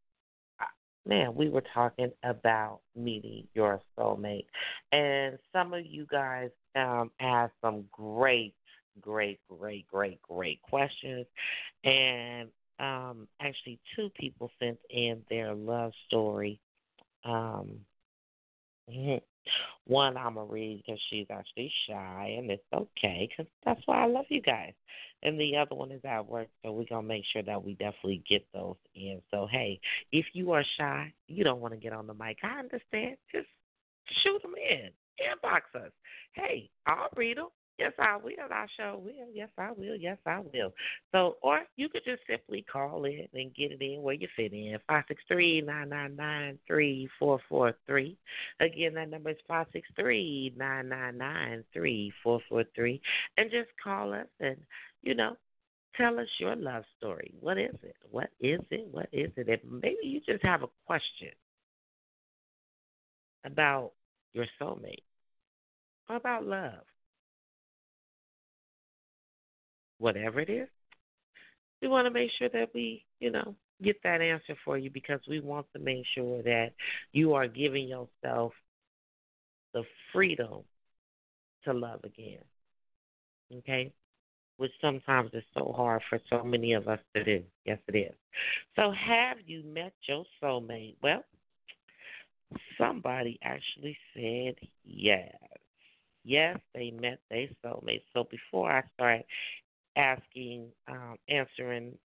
man, we were talking about meeting your soulmate. And some of you guys um, asked some great, great, great, great, great questions. And um, actually, two people sent in their love story. Um, one I'm going to read because she's actually shy, and it's okay because that's why I love you guys and the other one is at work. So we're gonna make sure that we definitely get those in. So hey, if you are shy, you don't want to get on the mic. I understand. Just shoot them in, inbox us. Hey, I'll read them. Yes, I will. I sure will. Yes, I will. Yes, I will. So, or you could just simply call in and get it in where you fit in. Five six three nine nine nine three four four three. Again, that number is five six three nine nine nine three four four three. And just call us and you know, tell us your love story. What is it? What is it? What is it? And maybe you just have a question about your soulmate or about love. Whatever it is, we want to make sure that we, you know, get that answer for you because we want to make sure that you are giving yourself the freedom to love again. Okay? which sometimes is so hard for so many of us to do. Yes, it is. So, have you met your soulmate? Well, somebody actually said yes. Yes, they met their soulmate. So, before I start asking, um, answering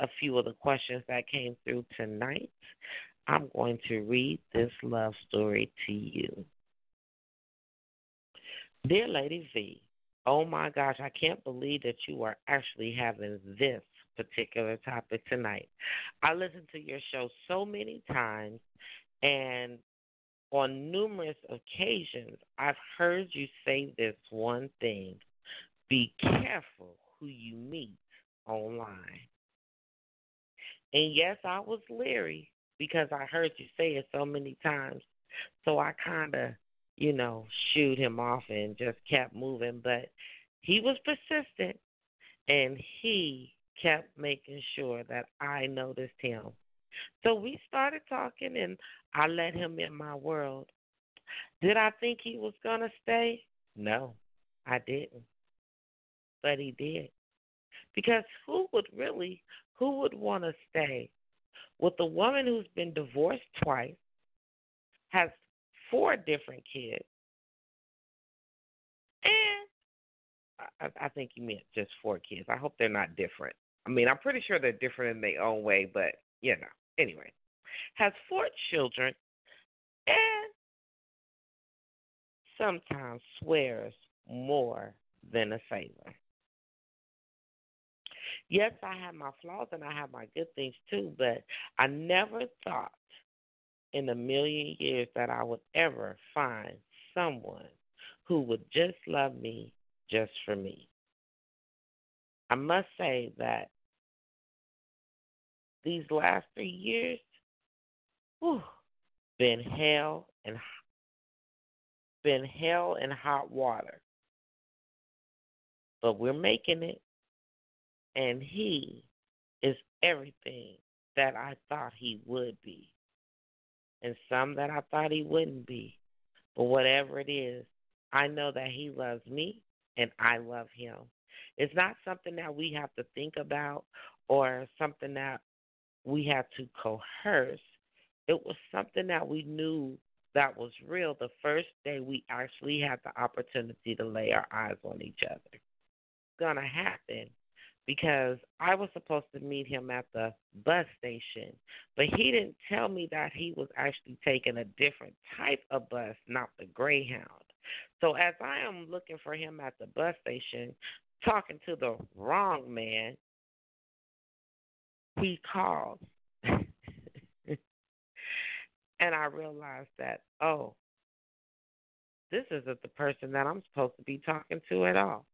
a few of the questions that came through tonight, I'm going to read this love story to you. Dear Lady V, Oh my gosh, I can't believe that you are actually having this particular topic tonight. I listened to your show so many times, and on numerous occasions, I've heard you say this one thing be careful who you meet online. And yes, I was leery because I heard you say it so many times. So I kind of you know, shooed him off and just kept moving. But he was persistent and he kept making sure that I noticed him. So we started talking and I let him in my world. Did I think he was going to stay? No, I didn't. But he did. Because who would really, who would want to stay with a woman who's been divorced twice, has four different kids. And I, I think you meant just four kids. I hope they're not different. I mean, I'm pretty sure they're different in their own way, but you know. Anyway, has four children and sometimes swears more than a sailor. Yes, I have my flaws and I have my good things too, but I never thought in a million years that I would ever find someone who would just love me just for me. I must say that these last three years, whew, been hell and been hell and hot water. But we're making it, and he is everything that I thought he would be and some that I thought he wouldn't be. But whatever it is, I know that he loves me and I love him. It's not something that we have to think about or something that we have to coerce. It was something that we knew that was real the first day we actually had the opportunity to lay our eyes on each other. It's gonna happen because I was supposed to meet him at the bus station, but he didn't tell me that he was actually taking a different type of bus, not the Greyhound. So as I am looking for him at the bus station, talking to the wrong man, he calls. and I realized that, oh, this isn't the person that I'm supposed to be talking to at all.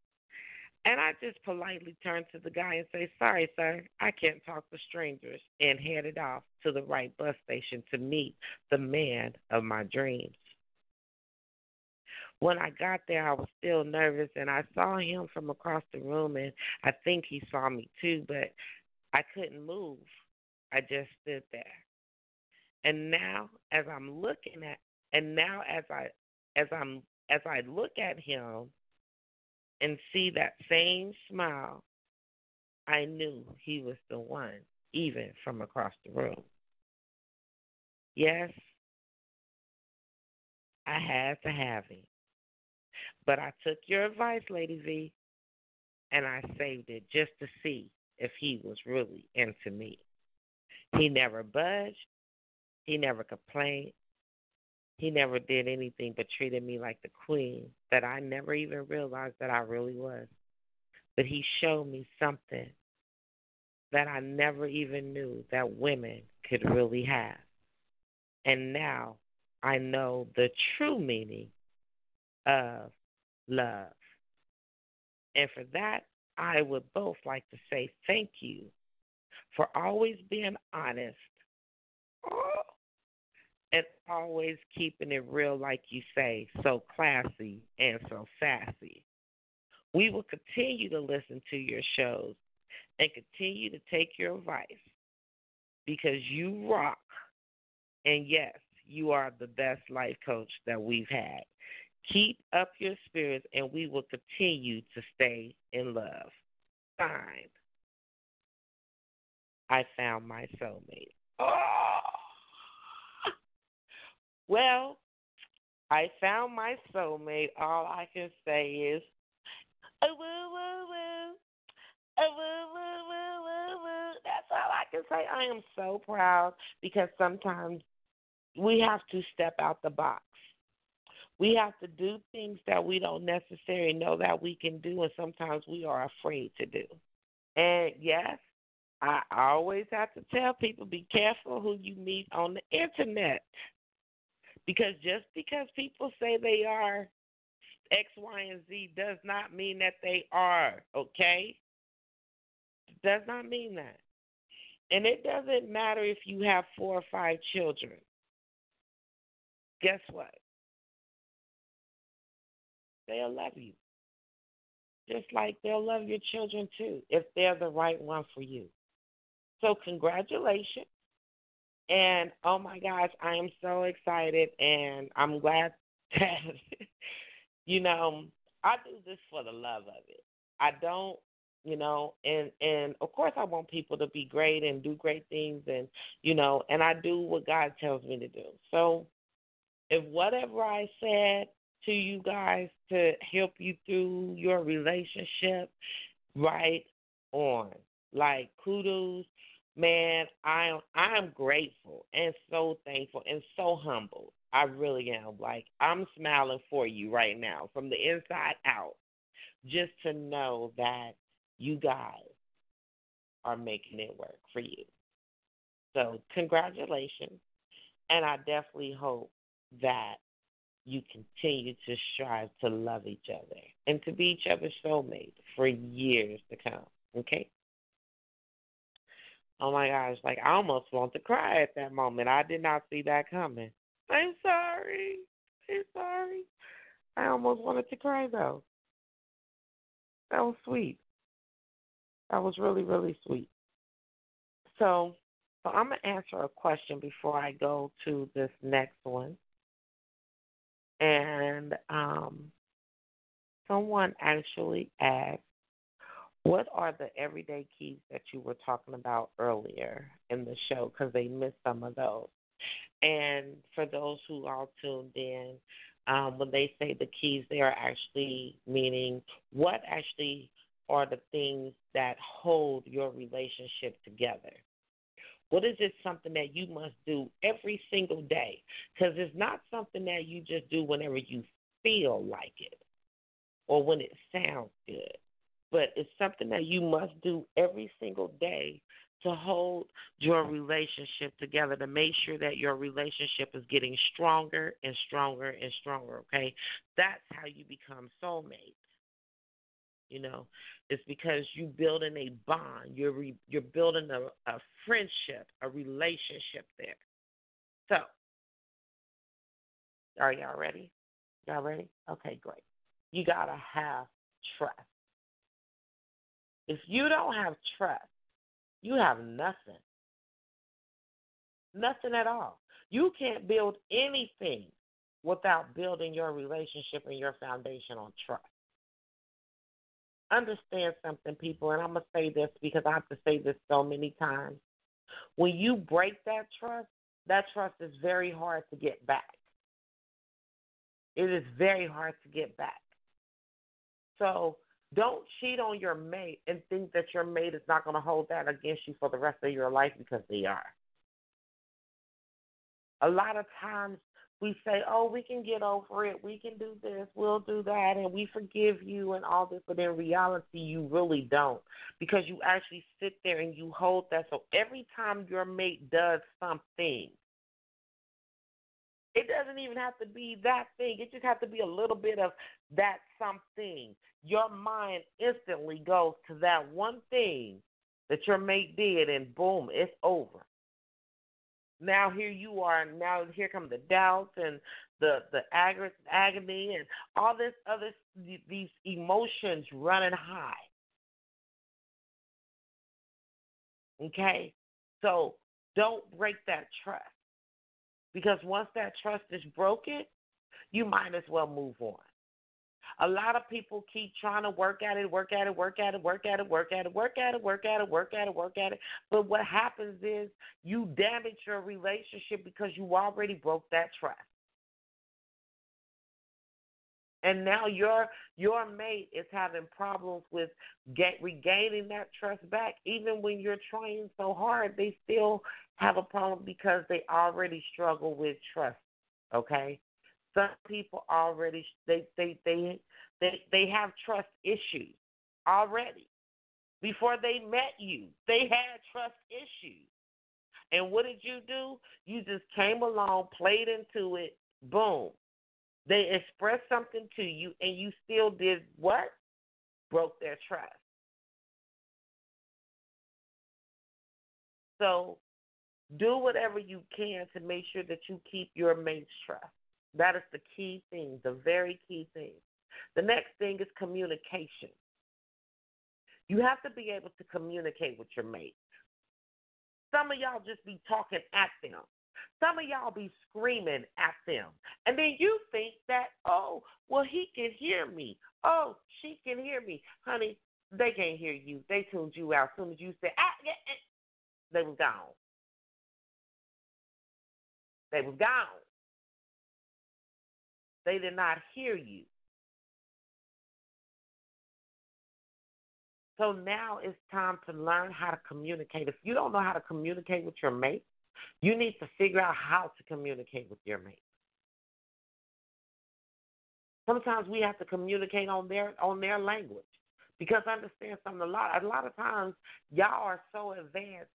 And I just politely turned to the guy and say, Sorry, sir, I can't talk to strangers, and headed off to the right bus station to meet the man of my dreams. When I got there, I was still nervous, and I saw him from across the room, and I think he saw me too, but I couldn't move. I just stood there. And now, as I'm looking at, and now as I, as I'm, as I look at him, and see that same smile, I knew he was the one, even from across the room. Yes, I had to have him. But I took your advice, Lady V, and I saved it just to see if he was really into me. He never budged. He never complained. He never did anything but treated me like the queen that I never even realized that I really was. But he showed me something that I never even knew that women could really have. And now I know the true meaning of love. And for that, I would both like to say thank you for always being honest. Oh, and always keeping it real, like you say, so classy and so sassy. We will continue to listen to your shows and continue to take your advice because you rock. And yes, you are the best life coach that we've had. Keep up your spirits, and we will continue to stay in love. Signed. I found my soulmate. Oh! Well, I found my soulmate. All I can say is, oh, woo, woo, woo. Oh, woo, woo, woo, woo, woo. That's all I can say. I am so proud because sometimes we have to step out the box. We have to do things that we don't necessarily know that we can do, and sometimes we are afraid to do. And yes, I always have to tell people be careful who you meet on the internet. Because just because people say they are X, Y, and Z does not mean that they are, okay? Does not mean that. And it doesn't matter if you have four or five children. Guess what? They'll love you. Just like they'll love your children too, if they're the right one for you. So, congratulations. And oh my gosh, I am so excited and I'm glad that you know, I do this for the love of it. I don't, you know, and and of course I want people to be great and do great things and you know, and I do what God tells me to do. So if whatever I said to you guys to help you through your relationship, right on. Like kudos man, I am I'm grateful and so thankful and so humbled. I really am. Like I'm smiling for you right now from the inside out, just to know that you guys are making it work for you. So congratulations, and I definitely hope that you continue to strive to love each other and to be each other's soulmate for years to come. Okay. Oh my gosh, like I almost want to cry at that moment. I did not see that coming. I'm sorry. I'm sorry. I almost wanted to cry though. That was sweet. That was really, really sweet. So, so I'm gonna answer a question before I go to this next one. And um, someone actually asked, What are the everyday keys that you were talking about earlier in the show? Because they missed some of those. And for those who are tuned in, um, when they say the keys, they are actually meaning what actually are the things that hold your relationship together. What is it something that you must do every single day? Because it's not something that you just do whenever you feel like it or when it sounds good, but it's something that you must do every single day to hold your relationship together to make sure that your relationship is getting stronger and stronger and stronger, okay? That's how you become soulmates. You know, it's because you're building a bond. You're re, you're building a, a friendship, a relationship there. So, are y'all ready? Y'all ready? Okay, great. You gotta have trust. If you don't have trust, you have nothing. Nothing at all. You can't build anything without building your relationship and your foundation on trust. Understand something, people, and I'm going to say this because I have to say this so many times. When you break that trust, that trust is very hard to get back. It is very hard to get back. So don't cheat on your mate and think that your mate is not going to hold that against you for the rest of your life because they are. A lot of times we say, oh, we can get over it, we can do this, we'll do that, and we forgive you and all this, but in reality, you really don't because you actually sit there and you hold that. So every time your mate does something, it doesn't even have to be that thing. It just has to be a little bit of that something. Your mind instantly goes to that one thing that your mate did, and boom, it's over. Now here you are. Now here come the doubts and the the ag- agony and all this other these emotions running high. Okay, so don't break that trust. Because once that trust is broken, you might as well move on. A lot of people keep trying to work at it, work at it, work at it, work at it, work at it, work at it, work at it, work at it, work at it. But what happens is you damage your relationship because you already broke that trust. And now your your mate is having problems with get, regaining that trust back. Even when you're trying so hard, they still have a problem because they already struggle with trust. Okay, some people already they they they they they have trust issues already before they met you. They had trust issues. And what did you do? You just came along, played into it, boom. They expressed something to you, and you still did what? Broke their trust. So do whatever you can to make sure that you keep your mate's trust. That is the key thing, the very key thing. The next thing is communication. You have to be able to communicate with your mate. Some of y'all just be talking at them. Some of y'all be screaming at them. And then you think that, oh, well, he can hear me. Oh, she can hear me. Honey, they can't hear you. They tuned you out as soon as you said, ah, yeah, yeah. they was gone. They was gone. They did not hear you. So now it's time to learn how to communicate. If you don't know how to communicate with your mate, you need to figure out how to communicate with your mate. Sometimes we have to communicate on their on their language because I understand something. A lot a lot of times y'all are so advanced.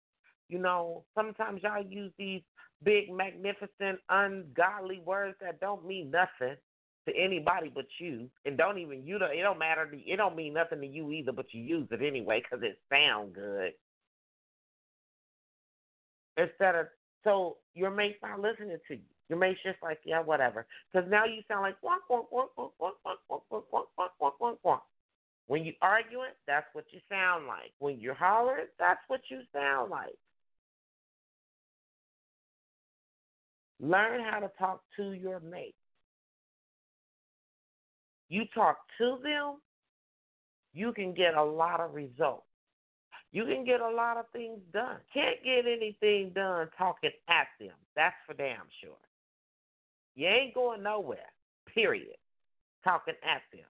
You know, sometimes y'all use these big, magnificent, ungodly words that don't mean nothing to anybody but you, and don't even you don't. It don't matter. To, it don't mean nothing to you either, but you use it anyway because it sound good. Instead of so your mate's not listening to you. Your mate's just like yeah, whatever. Because now you sound like wonk wonk wonk wonk wonk wonk wonk wonk wonk wonk. When you arguing, that's what you sound like. When you're hollering, that's what you sound like. Learn how to talk to your mate. You talk to them, you can get a lot of results. You can get a lot of things done. Can't get anything done talking at them. That's for damn sure. You ain't going nowhere, period. Talking at them.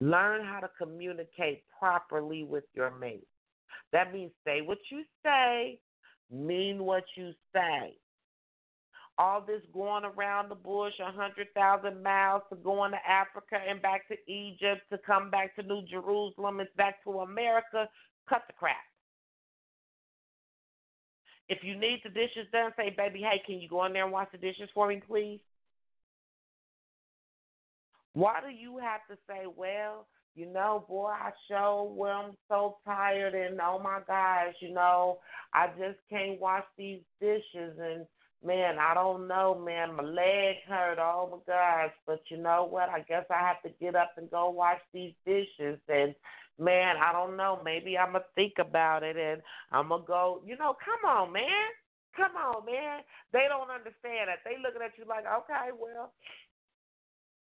Learn how to communicate properly with your mate. That means say what you say, mean what you say. All this going around the bush, a hundred thousand miles to going to Africa and back to Egypt to come back to New Jerusalem and back to America, cut the crap. If you need the dishes done, say, baby, hey, can you go in there and wash the dishes for me, please? Why do you have to say, well, you know, boy, I show where I'm so tired and oh my gosh, you know, I just can't wash these dishes and man, I don't know, man, my leg hurt, oh my gosh, but you know what? I guess I have to get up and go wash these dishes and man, I don't know, maybe I'm gonna think about it and I'm gonna go, you know, come on, man. Come on, man. They don't understand that. They looking at you like, okay, well,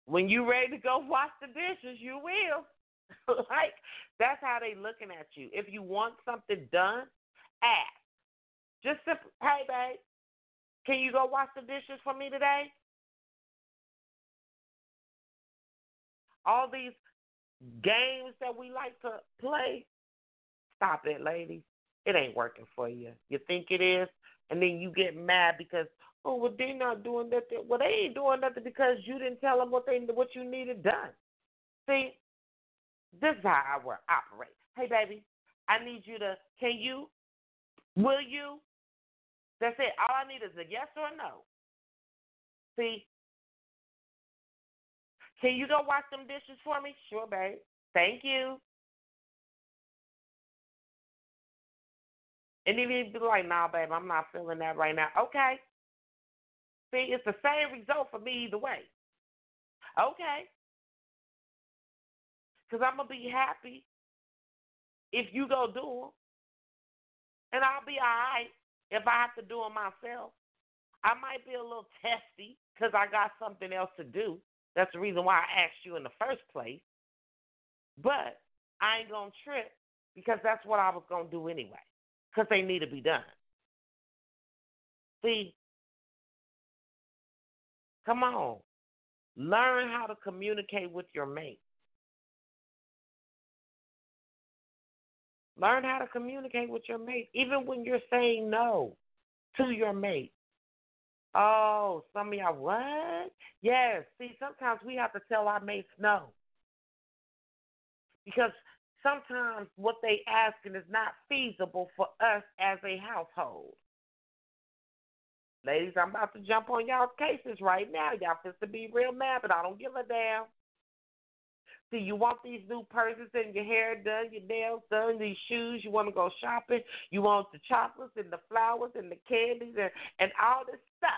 when you ready to go wash the dishes, you will. like that's how they looking at you. If you want something done, ask. Just simply, hey babe, can you go wash the dishes for me today? All these games that we like to play, stop it, ladies. It ain't working for you. You think it is, and then you get mad because oh well they're not doing nothing. Well they ain't doing nothing because you didn't tell them what they what you needed done. See, this is how I work, operate. Hey, baby, I need you to, can you, will you? That's it. All I need is a yes or a no. See? Can you go wash them dishes for me? Sure, babe. Thank you. And then he'd be like, nah, babe, I'm not feeling that right now. Okay. See, it's the same result for me either way. Okay. Because I'm going to be happy if you go do them. And I'll be all right if I have to do it myself. I might be a little testy because I got something else to do. That's the reason why I asked you in the first place. But I ain't going to trip because that's what I was going to do anyway because they need to be done. See, come on. Learn how to communicate with your mate. Learn how to communicate with your mate, even when you're saying no to your mate. Oh, some of y'all, what? Yes. See, sometimes we have to tell our mates no. Because sometimes what they asking is not feasible for us as a household. Ladies, I'm about to jump on y'all's cases right now. Y'all fist to be real mad, but I don't give a damn. See, you want these new purses and your hair done, your nails done, these shoes. You want to go shopping. You want the chocolates and the flowers and the candies and, and all this stuff.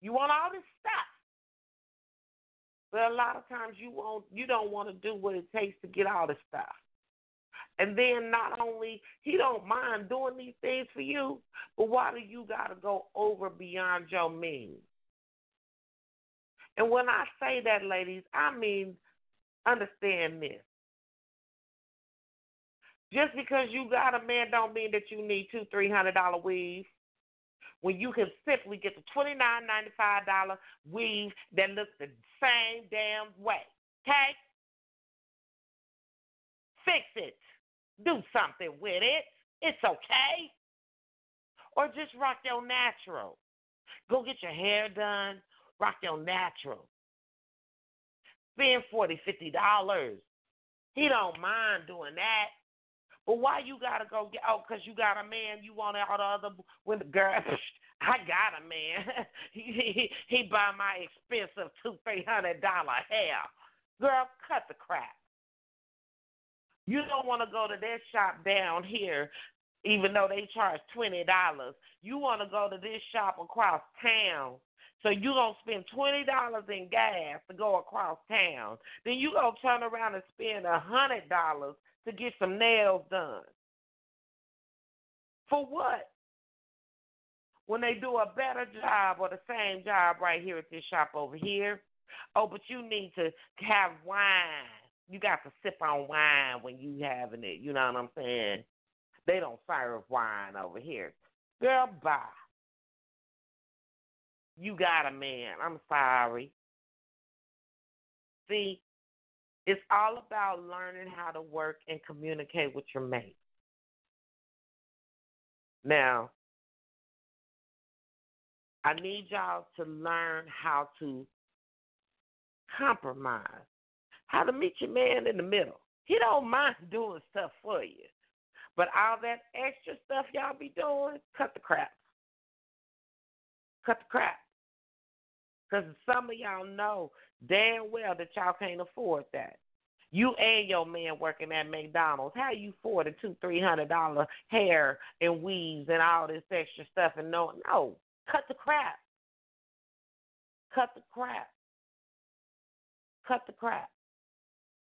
You want all this stuff. But a lot of times you won't you don't want to do what it takes to get all this stuff. And then not only he don't mind doing these things for you, but why do you gotta go over beyond your means? And when I say that, ladies, I mean understand this. Just because you got a man don't mean that you need two, three hundred dollar weave. When you can simply get the twenty nine ninety five dollar weave that looks the same damn way. Okay? Fix it. Do something with it. It's okay. Or just rock your natural. Go get your hair done. Rock your natural spend forty, fifty dollars. He don't mind doing that. But why you gotta go get? Oh, cause you got a man. You want all the other when the girl. I got a man. he he, he buy my expensive two three hundred dollar hair. Girl, cut the crap. You don't want to go to that shop down here, even though they charge twenty dollars. You want to go to this shop across town so you're gonna spend twenty dollars in gas to go across town. Then you're gonna turn around and spend a hundred dollars to get some nails done. For what? When they do a better job or the same job right here at this shop over here. Oh, but you need to have wine you got to sip on wine when you having it. You know what I'm saying? They don't serve wine over here. Girl, bye. You got a man. I'm sorry. See, it's all about learning how to work and communicate with your mate. Now, I need y'all to learn how to compromise, how to meet your man in the middle. He don't mind doing stuff for you. But all that extra stuff y'all be doing, cut the crap. Cut the crap. Because some of y'all know damn well that y'all can't afford that. You and your man working at McDonald's. How you afford a two, three hundred dollar hair and weaves and all this extra stuff and no no. Cut the crap. Cut the crap. Cut the crap.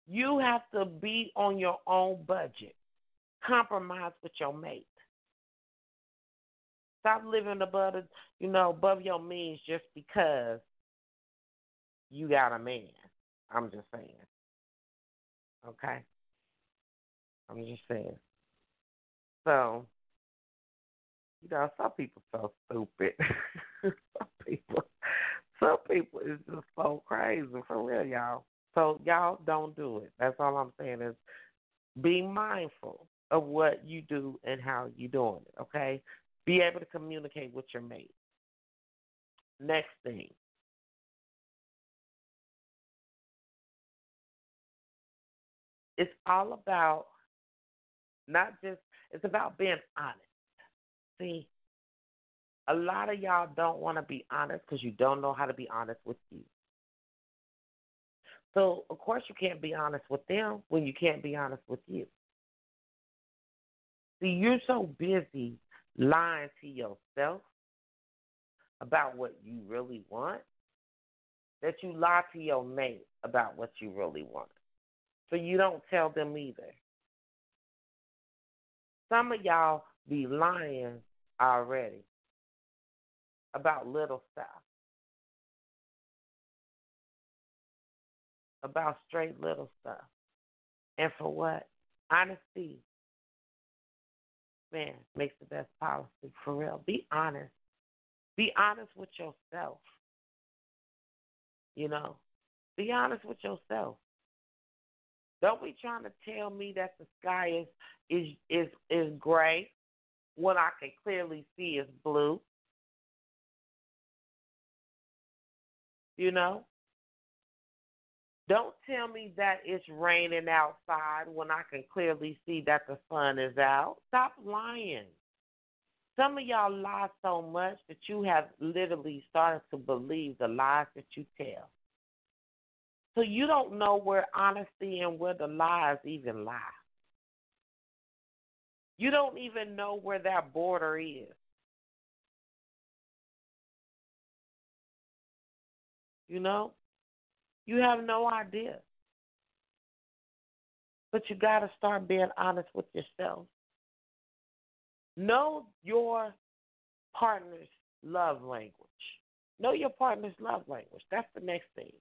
You have to be on your own budget. Compromise with your mate. Stop living above, you know, above your means just because you got a man. I'm just saying. Okay? I'm just saying. So, you know, some people so stupid. some people some people is just so crazy for real, y'all. So y'all don't do it. That's all I'm saying is be mindful of what you do and how you doing it, okay? Be able to communicate with your mate. Next thing. It's all about not just it's about being honest. See, a lot of y'all don't want to be honest because you don't know how to be honest with you. So, of course, you can't be honest with them when you can't be honest with you. See, you're so busy lying to yourself about what you really want that you lie to your mate about what you really want. So you don't tell them either. Some of y'all be lying already about little stuff. About straight little stuff. And for what? Honesty, man, makes the best policy. For real. Be honest. Be honest with yourself. You know, be honest with yourself. Don't be trying to tell me that the sky is is is is gray when I can clearly see it's blue. You know? Don't tell me that it's raining outside when I can clearly see that the sun is out. Stop lying. Some of y'all lie so much that you have literally started to believe the lies that you tell. So you don't know where honesty and where the lies even lie. You don't even know where that border is. You know? You have no idea. But you got to start being honest with yourself. Know your partner's love language. Know your partner's love language. That's the next thing.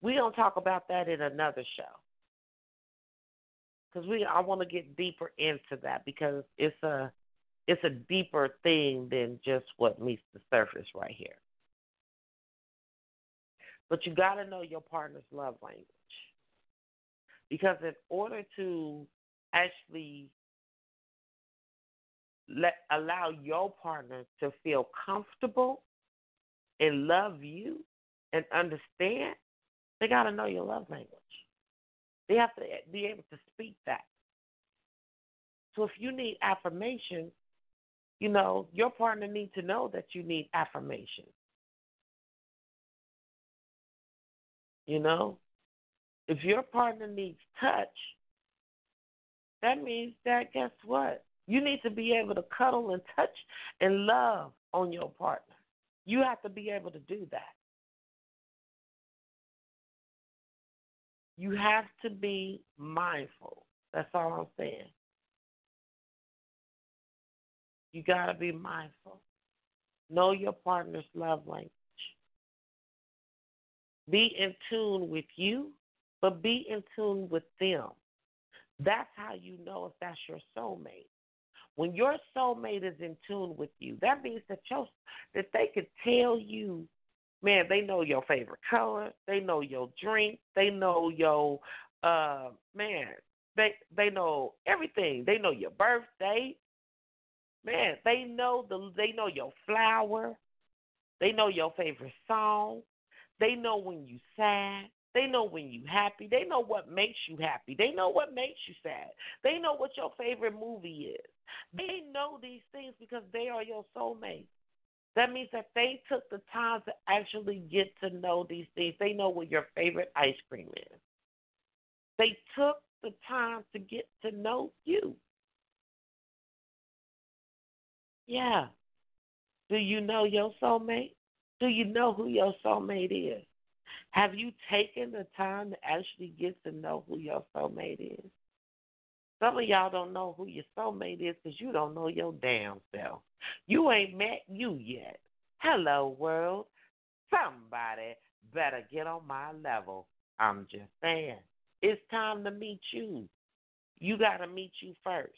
We don't talk about that in another show. Cuz we I want to get deeper into that because it's a it's a deeper thing than just what meets the surface right here. But you got to know your partner's love language. Because in order to actually let allow your partner to feel comfortable and love you and understand, they got to know your love language. They have to be able to speak that. So if you need affirmation, you know, your partner needs to know that you need affirmation. You know, if your partner needs touch, that means that guess what? You need to be able to cuddle and touch and love on your partner. You have to be able to do that. You have to be mindful. That's all I'm saying. You got to be mindful. Know your partner's love language. Be in tune with you but be in tune with them. That's how you know if that's your soulmate. When your soulmate is in tune with you, that means that your, that they can tell you, man, they know your favorite color, they know your drink, they know your uh man, they they know everything. They know your birthday. Man, they know the they know your flower. They know your favorite song. They know when you sad. They know when you happy. They know what makes you happy. They know what makes you sad. They know what your favorite movie is. They know these things because they are your soulmate. That means that they took the time to actually get to know these things. They know what your favorite ice cream is. They took the time to get to know you. Yeah. Do you know your soulmate? Do you know who your soulmate is? Have you taken the time to actually get to know who your soulmate is? Some of y'all don't know who your soulmate is because you don't know your damn self. You ain't met you yet. Hello, world. Somebody better get on my level. I'm just saying. It's time to meet you. You got to meet you first.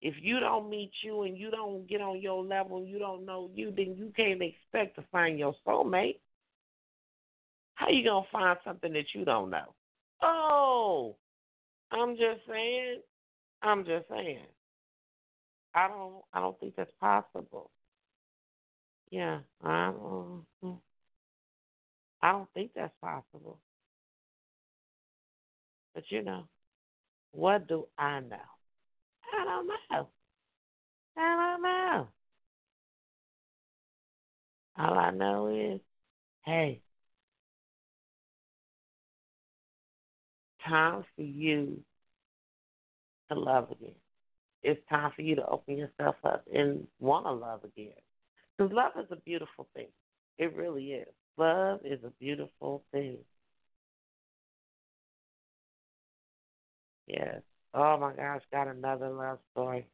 If you don't meet you and you don't get on your level, and you don't know you, then you can't expect to find your soulmate. How you gonna find something that you don't know? Oh, I'm just saying. I'm just saying. I don't. I don't think that's possible. Yeah, I don't. I don't think that's possible. But you know, what do I know? I don't know. I don't know. All I know is, hey, time for you to love again. It's time for you to open yourself up and want to love again. Because love is a beautiful thing. It really is. Love is a beautiful thing. Yes. Oh my gosh, got another love story.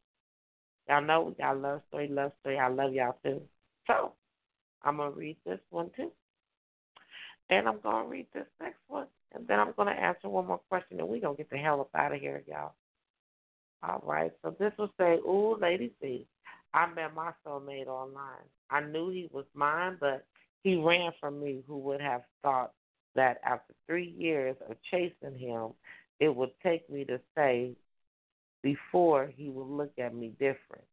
Y'all know we got love story, love story. I love y'all too. So I'm gonna read this one too. And I'm gonna read this next one. And then I'm gonna answer one more question and we're gonna get the hell up out of here, y'all. All right. So this will say, Ooh, Lady V, I met my soulmate online. I knew he was mine, but he ran from me who would have thought that after three years of chasing him it would take me to say before he would look at me different.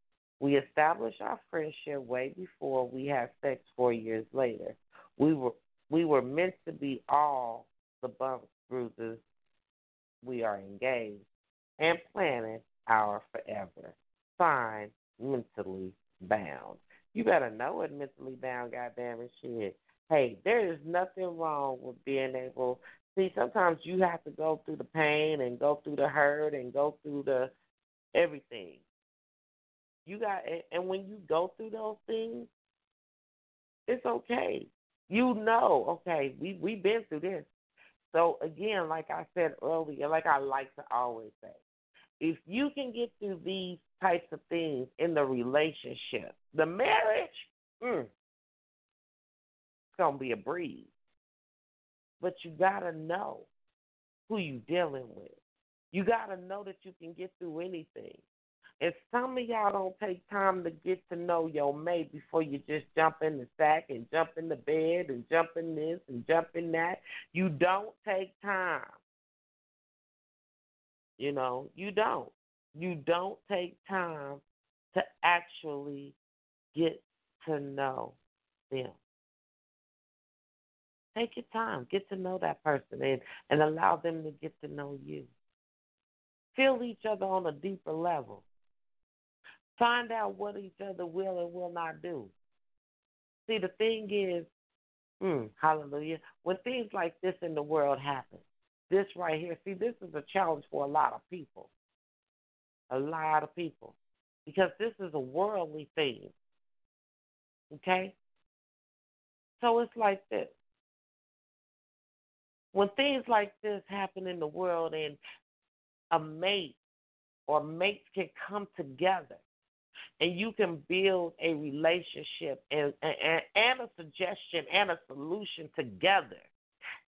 We established our friendship way before we had sex four years later. We were we were meant to be all the bumps, bruises. We are engaged and planning our forever. Signed, mentally bound. You better know it, mentally bound, goddamn it, shit. Hey, there is nothing wrong with being able See, sometimes you have to go through the pain and go through the hurt and go through the everything. You got, and when you go through those things, it's okay. You know, okay, we we've been through this. So again, like I said earlier, like I like to always say, if you can get through these types of things in the relationship, the marriage, mm, it's gonna be a breeze. But you gotta know who you dealing with. You gotta know that you can get through anything. And some of y'all don't take time to get to know your mate before you just jump in the sack and jump in the bed and jump in this and jump in that. You don't take time. You know, you don't. You don't take time to actually get to know them. Take your time, get to know that person, and, and allow them to get to know you. Feel each other on a deeper level. Find out what each other will and will not do. See, the thing is, mm, hallelujah, when things like this in the world happen, this right here, see, this is a challenge for a lot of people. A lot of people. Because this is a worldly thing. Okay? So it's like this when things like this happen in the world and a mate or mates can come together and you can build a relationship and, and, and a suggestion and a solution together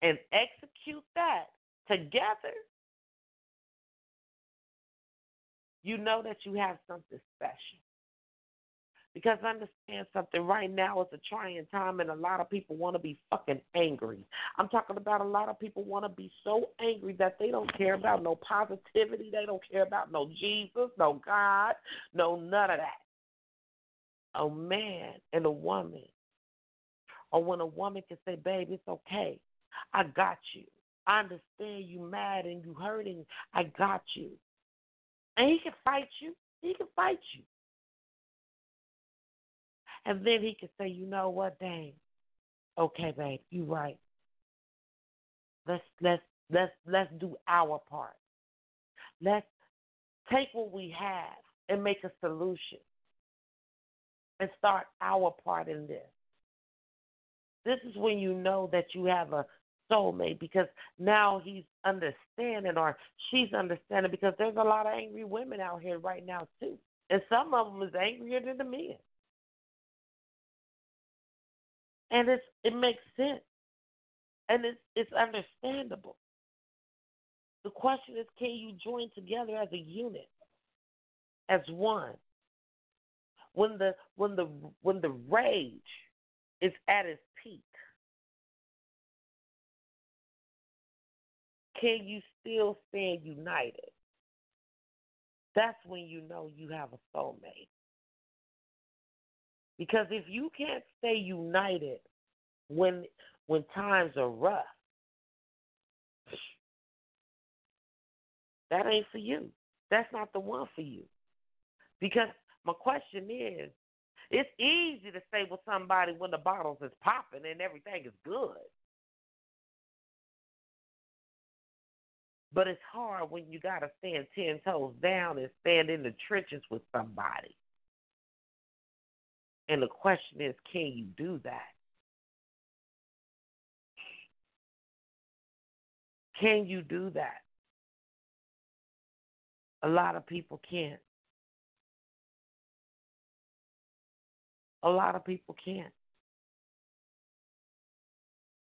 and execute that, together, you know that you have something special. Because I understand something, right now it's a trying time, and a lot of people want to be fucking angry. I'm talking about a lot of people want to be so angry that they don't care about no positivity, they don't care about no Jesus, no God, no none of that. A man and a woman, or when a woman can say, Babe, it's okay, I got you. I understand you mad and you hurting. I got you. And he can fight you. He can fight you. And then he can say, you know what, dang, okay, babe, you right. Let's let's let's let's do our part. Let's take what we have and make a solution and start our part in this. This is when you know that you have a soulmate because now he's understanding or she's understanding because there's a lot of angry women out here right now too. And some of them is angrier than the men. And it's it makes sense. And it's it's understandable. The question is can you join together as a unit? As one. When the when the when the rage is at its peak, can you still stand united? That's when you know you have a soulmate. Because if you can't stay united when when times are rough, that ain't for you. That's not the one for you. Because my question is, it's easy to stay with somebody when the bottles is popping and everything is good. But it's hard when you gotta stand ten toes down and stand in the trenches with somebody. And the question is, can you do that? Can you do that? A lot of people can't. A lot of people can't.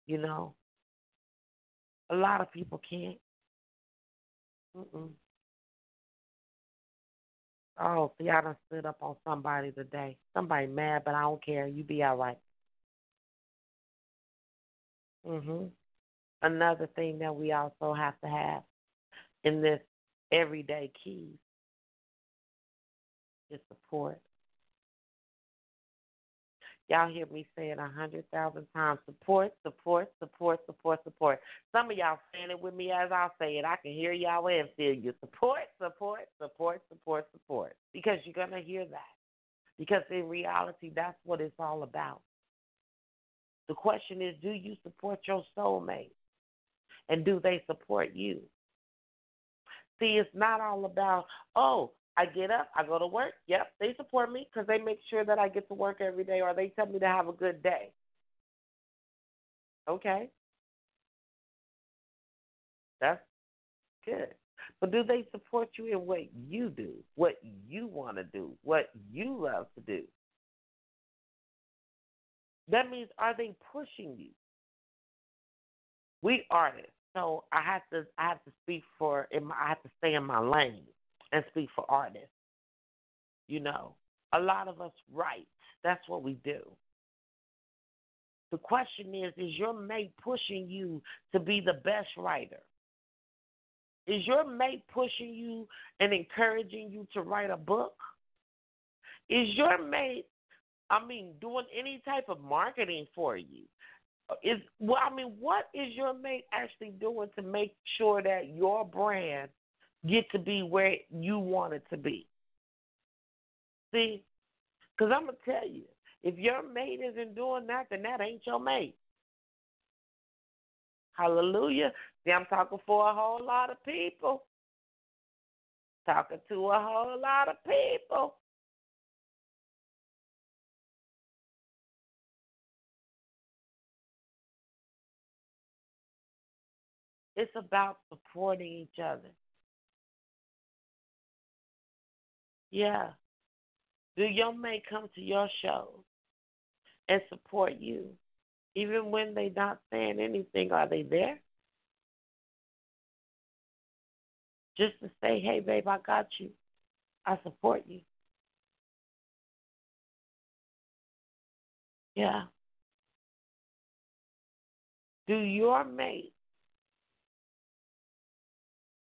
You know, a lot of people can't. Mm-mm. Oh, see, I done stood up on somebody today. Somebody mad, but I don't care. You be all right. Mhm. Another thing that we also have to have in this everyday keys is support. Y'all hear me say it a hundred thousand times. Support, support, support, support, support. Some of y'all saying it with me as I say it. I can hear y'all and feel you. Support, support, support, support, support. Because you're gonna hear that. Because in reality, that's what it's all about. The question is, do you support your soulmate? And do they support you? See, it's not all about, oh, I get up, I go to work. Yep, they support me because they make sure that I get to work every day or they tell me to have a good day. Okay. That's good. But do they support you in what you do, what you want to do, what you love to do? That means are they pushing you? We artists, so I have to I have to speak for I have to stay in my lane and speak for artists. You know, a lot of us write. That's what we do. The question is Is your mate pushing you to be the best writer? Is your mate pushing you and encouraging you to write a book? Is your mate, I mean, doing any type of marketing for you? Is well, I mean, what is your mate actually doing to make sure that your brand get to be where you want it to be. See? Because I'm going to tell you, if your mate isn't doing that, then that ain't your mate. Hallelujah. See, I'm talking for a whole lot of people. Talking to a whole lot of people. It's about supporting each other. Yeah. Do your mate come to your show and support you? Even when they're not saying anything, are they there? Just to say, hey, babe, I got you. I support you. Yeah. Do your mate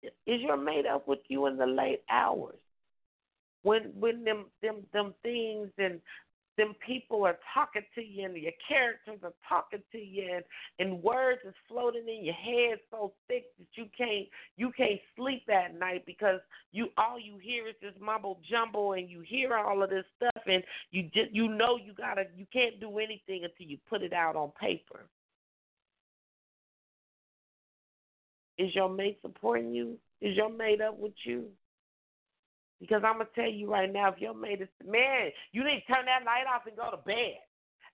is your mate up with you in the late hours? When when them them them things and them people are talking to you and your characters are talking to you and, and words is floating in your head so thick that you can't you can't sleep at night because you all you hear is this mumble jumble and you hear all of this stuff and you just you know you gotta you can't do anything until you put it out on paper. Is your mate supporting you? Is your mate up with you? Because I'm gonna tell you right now, if your mate is man, you need to turn that light off and go to bed.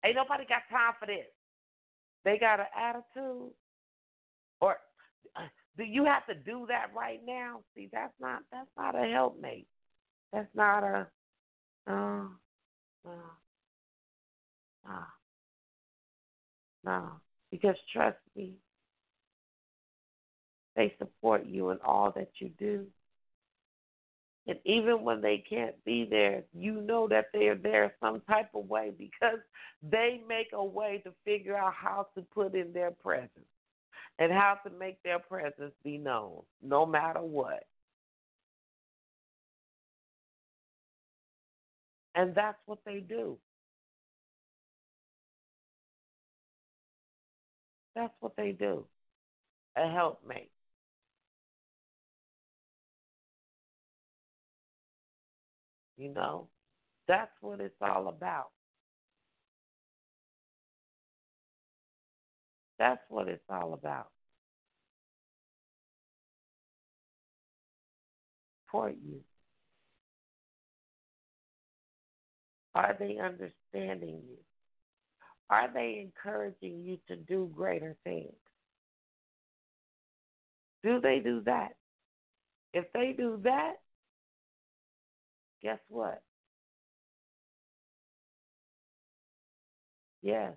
Ain't nobody got time for this. They got an attitude, or uh, do you have to do that right now? See, that's not that's not a helpmate. That's not a uh, no, no, no. Because trust me, they support you in all that you do. And even when they can't be there, you know that they are there some type of way because they make a way to figure out how to put in their presence and how to make their presence be known, no matter what. And that's what they do. That's what they do. A helpmate. You know, that's what it's all about. That's what it's all about. Support you. Are they understanding you? Are they encouraging you to do greater things? Do they do that? If they do that, guess what? Yes.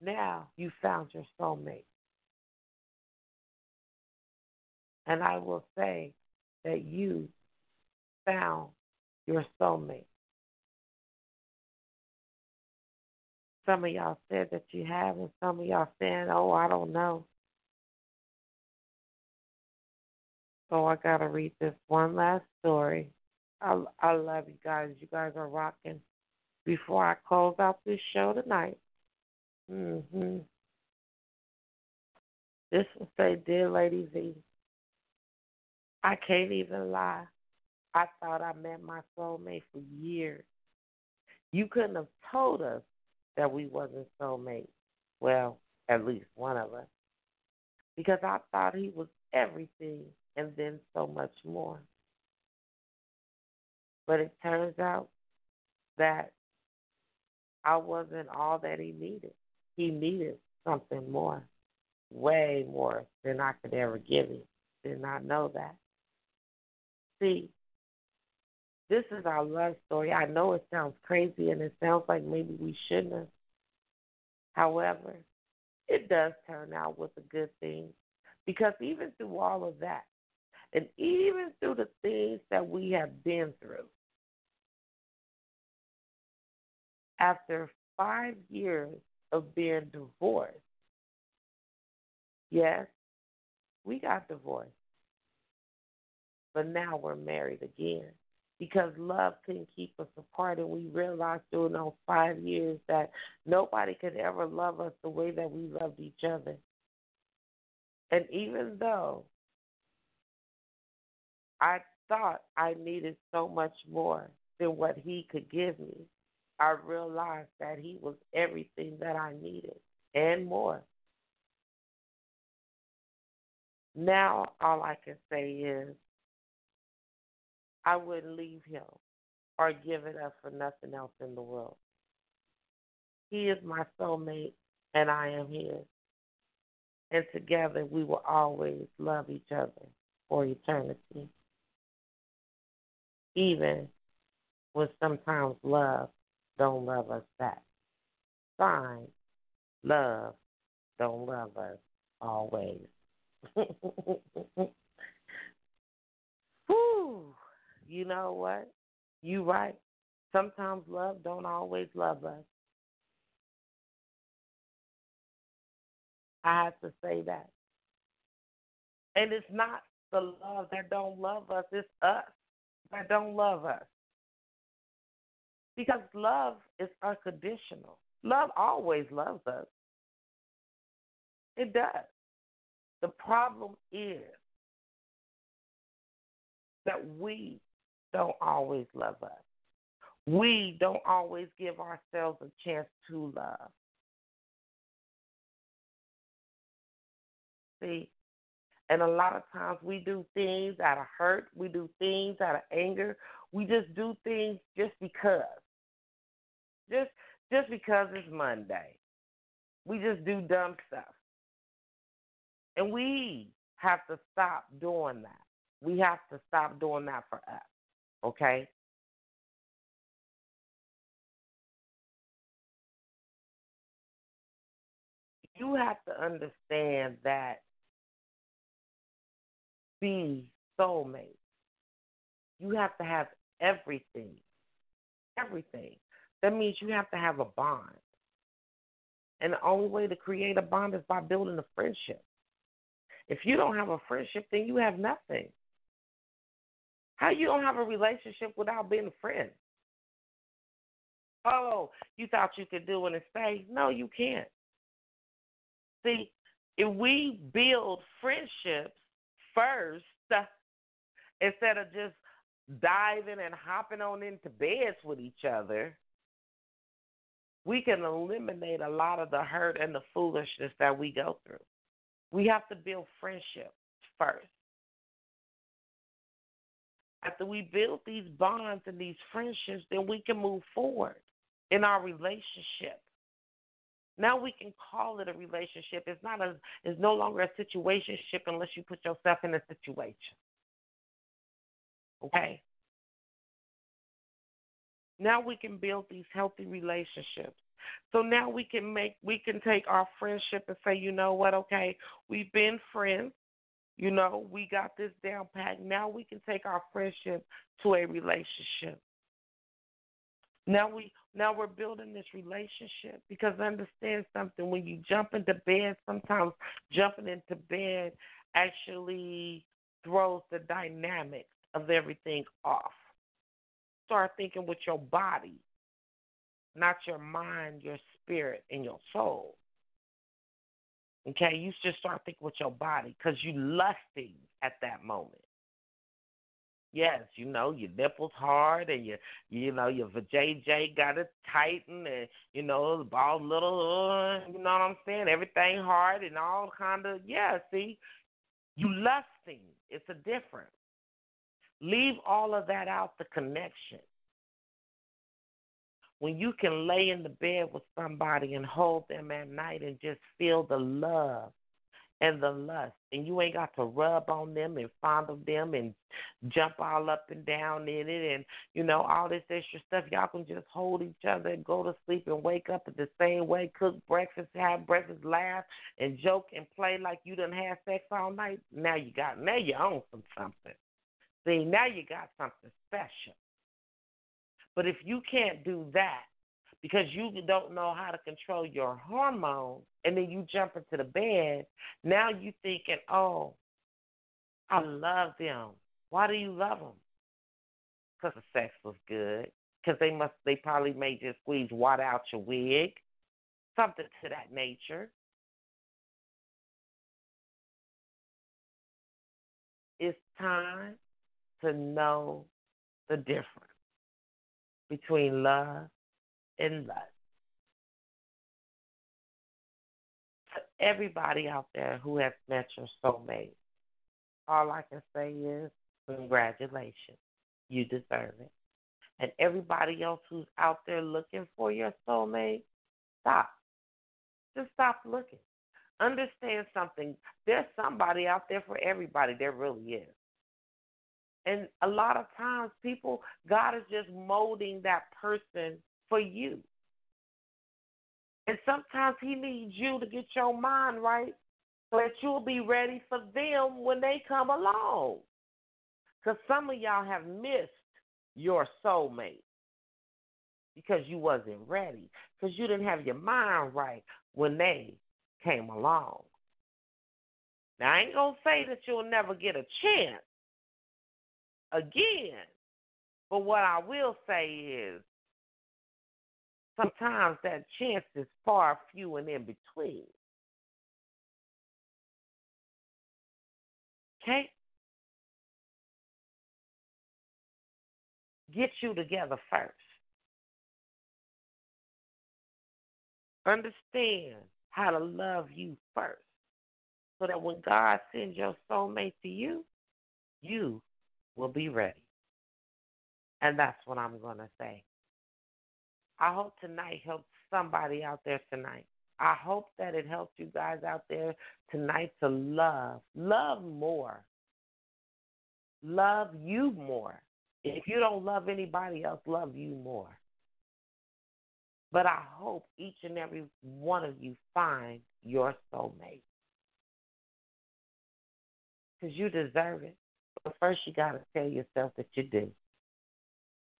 Now you found your soulmate. And I will say that you found your soulmate. Some of y'all said that you have, and some of y'all saying, oh, I don't know. So I got to read this one last story I, I love you guys. You guys are rocking. Before I close out this show tonight, hmm this will say, Dear Lady V, I can't even lie. I thought I met my soulmate for years. You couldn't have told us that we wasn't soulmates. Well, at least one of us. Because I thought he was everything and then so much more. But it turns out that I wasn't all that he needed. He needed something more, way more than I could ever give him. Did not know that. See, this is our love story. I know it sounds crazy and it sounds like maybe we shouldn't have. However, it does turn out with a good thing because even through all of that, and even through the things that we have been through, after five years of being divorced, yes, we got divorced. But now we're married again because love couldn't keep us apart. And we realized during those five years that nobody could ever love us the way that we loved each other. And even though I thought I needed so much more than what he could give me, I realized that he was everything that I needed and more. Now, all I can say is I wouldn't leave him or give it up for nothing else in the world. He is my soulmate, and I am his. And together we will always love each other for eternity. Even when sometimes love don't love us back. Fine, love don't love us always. Whew. You know what? You right. Sometimes love don't always love us. I have to say that. And it's not the love that don't love us, it's us that don't love us. Because love is unconditional. Love always loves us. It does. The problem is that we don't always love us. We don't always give ourselves a chance to love. See? And a lot of times we do things out of hurt, we do things out of anger, we just do things just because. Just just because it's Monday. We just do dumb stuff. And we have to stop doing that. We have to stop doing that for us. Okay? You have to understand that be soulmates. You have to have everything. Everything. That means you have to have a bond. And the only way to create a bond is by building a friendship. If you don't have a friendship, then you have nothing. How you don't have a relationship without being a friend? Oh, you thought you could do it and stay? No, you can't. See, if we build friendships first instead of just diving and hopping on into beds with each other, we can eliminate a lot of the hurt and the foolishness that we go through. We have to build friendships first. After we build these bonds and these friendships, then we can move forward in our relationship. Now we can call it a relationship. It's not a it's no longer a situationship unless you put yourself in a situation. Okay? Now we can build these healthy relationships. So now we can make we can take our friendship and say, you know what, okay, we've been friends. You know, we got this down pat. Now we can take our friendship to a relationship. Now we now we're building this relationship because understand something when you jump into bed sometimes jumping into bed actually throws the dynamics of everything off. Start thinking with your body, not your mind, your spirit, and your soul. Okay, you just start thinking with your body because you lusting at that moment. Yes, you know your nipples hard and you you know your JJ got it tightened and you know the ball little uh, you know what I'm saying everything hard and all kind of yeah see you lusting it's a difference leave all of that out the connection when you can lay in the bed with somebody and hold them at night and just feel the love and the lust, and you ain't got to rub on them and fondle them and jump all up and down in it and you know all this extra stuff. Y'all can just hold each other and go to sleep and wake up the same way, cook breakfast, have breakfast, laugh and joke and play like you done had sex all night. Now you got now you own some something. See, now you got something special. But if you can't do that because you don't know how to control your hormones, and then you jump into the bed, now you thinking, oh, I love them. Why do you love them? Because the sex was good. Because they must, they probably may just squeeze water out your wig, something to that nature. It's time to know the difference between love and lust. To everybody out there who has met your soulmate, all I can say is congratulations. You deserve it. And everybody else who's out there looking for your soulmate, stop. Just stop looking. Understand something. There's somebody out there for everybody. There really is. And a lot of times, people, God is just molding that person for you. And sometimes He needs you to get your mind right so that you'll be ready for them when they come along. Because some of y'all have missed your soulmate because you wasn't ready, because you didn't have your mind right when they came along. Now, I ain't going to say that you'll never get a chance again, but what I will say is sometimes that chance is far few and in between. Okay? Get you together first. Understand how to love you first. So that when God sends your soulmate to you, you will be ready. And that's what I'm going to say. I hope tonight helps somebody out there tonight. I hope that it helps you guys out there tonight to love. Love more. Love you more. If you don't love anybody else, love you more. But I hope each and every one of you find your soulmate. Because you deserve it. But first, you got to tell yourself that you do.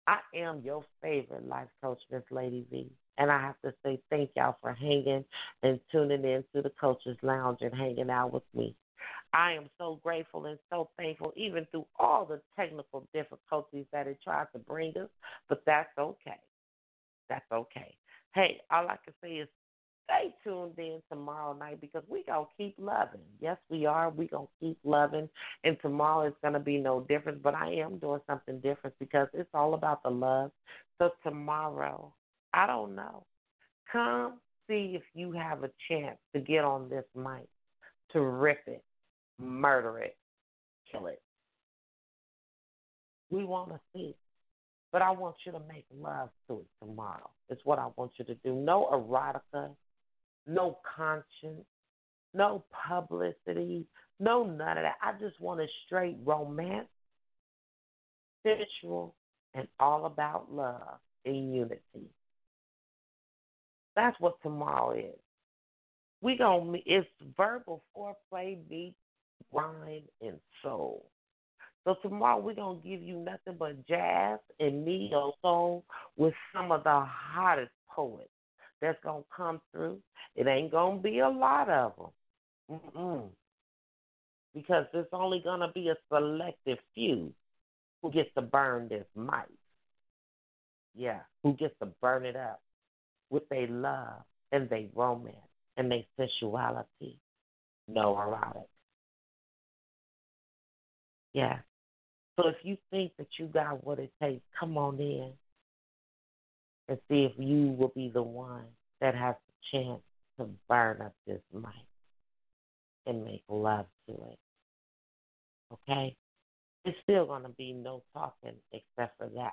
I am your favorite life coach, Miss Lady V. And I have to say thank y'all for hanging and tuning in to the Coaches Lounge and hanging out with me. I am so grateful and so thankful, even through all the technical difficulties that it tried to bring us, but that's okay. That's okay. Hey, all I can say is stay tuned in tomorrow night because we gonna keep loving. Yes, we are. We gonna keep loving, and tomorrow is gonna be no different. But I am doing something different because it's all about the love. So tomorrow, I don't know. Come see if you have a chance to get on this mic to rip it, murder it, kill it. We want to see. it. But I want you to make love to it tomorrow. It's what I want you to do. No erotica, no conscience, no publicity, no none of that. I just want a straight romance, sensual, and all about love and unity. That's what tomorrow is. We gonna it's verbal foreplay, beat, rhyme, and soul. So tomorrow we're gonna give you nothing but jazz and neo soul with some of the hottest poets that's gonna come through. It ain't gonna be a lot of them, Mm-mm. because there's only gonna be a selective few who gets to burn this mic. Yeah, who gets to burn it up with their love and their romance and their sensuality. No erotic. Yeah. So if you think that you got what it takes, come on in and see if you will be the one that has the chance to burn up this mic and make love to it. Okay? It's still going to be no talking except for that.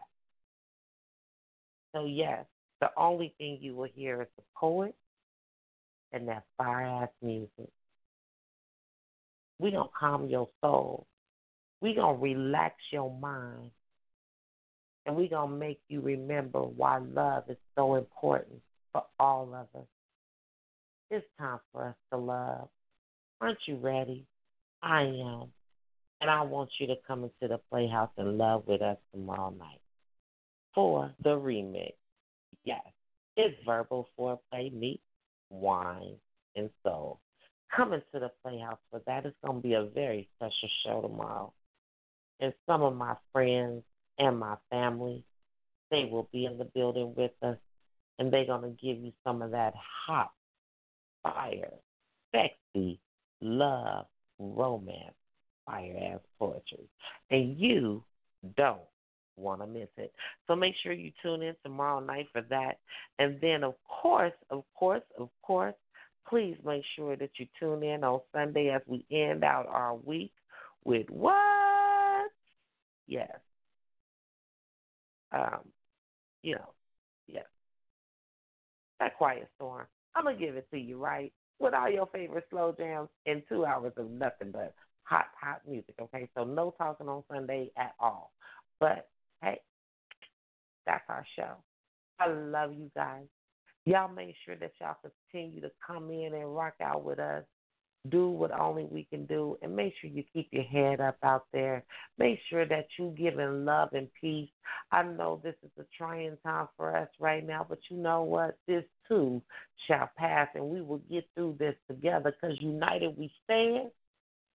So, yes, the only thing you will hear is the poet and that fire ass music. We gonna calm your soul. We gonna relax your mind. And we're gonna make you remember why love is so important for all of us. It's time for us to love. Aren't you ready? I am. And I want you to come into the Playhouse and love with us tomorrow night for the remix. Yes, it's verbal foreplay meets wine and soul. Come into the Playhouse for that. It's going to be a very special show tomorrow. And some of my friends and my family, they will be in the building with us, and they're going to give you some of that hot, fire, sexy, love, romance, fire ass poetry. And you don't want to miss it. So make sure you tune in tomorrow night for that. And then, of course, of course, of course, please make sure that you tune in on Sunday as we end out our week with what? Yes. Um, you know, yes. That quiet storm. I'm gonna give it to you, right? With all your favorite slow jams and two hours of nothing but hot, hot music. Okay, so no talking on Sunday at all. But hey, that's our show. I love you guys. Y'all make sure that y'all continue to come in and rock out with us do what only we can do and make sure you keep your head up out there. Make sure that you give in love and peace. I know this is a trying time for us right now, but you know what? This too shall pass and we will get through this together because united we stand,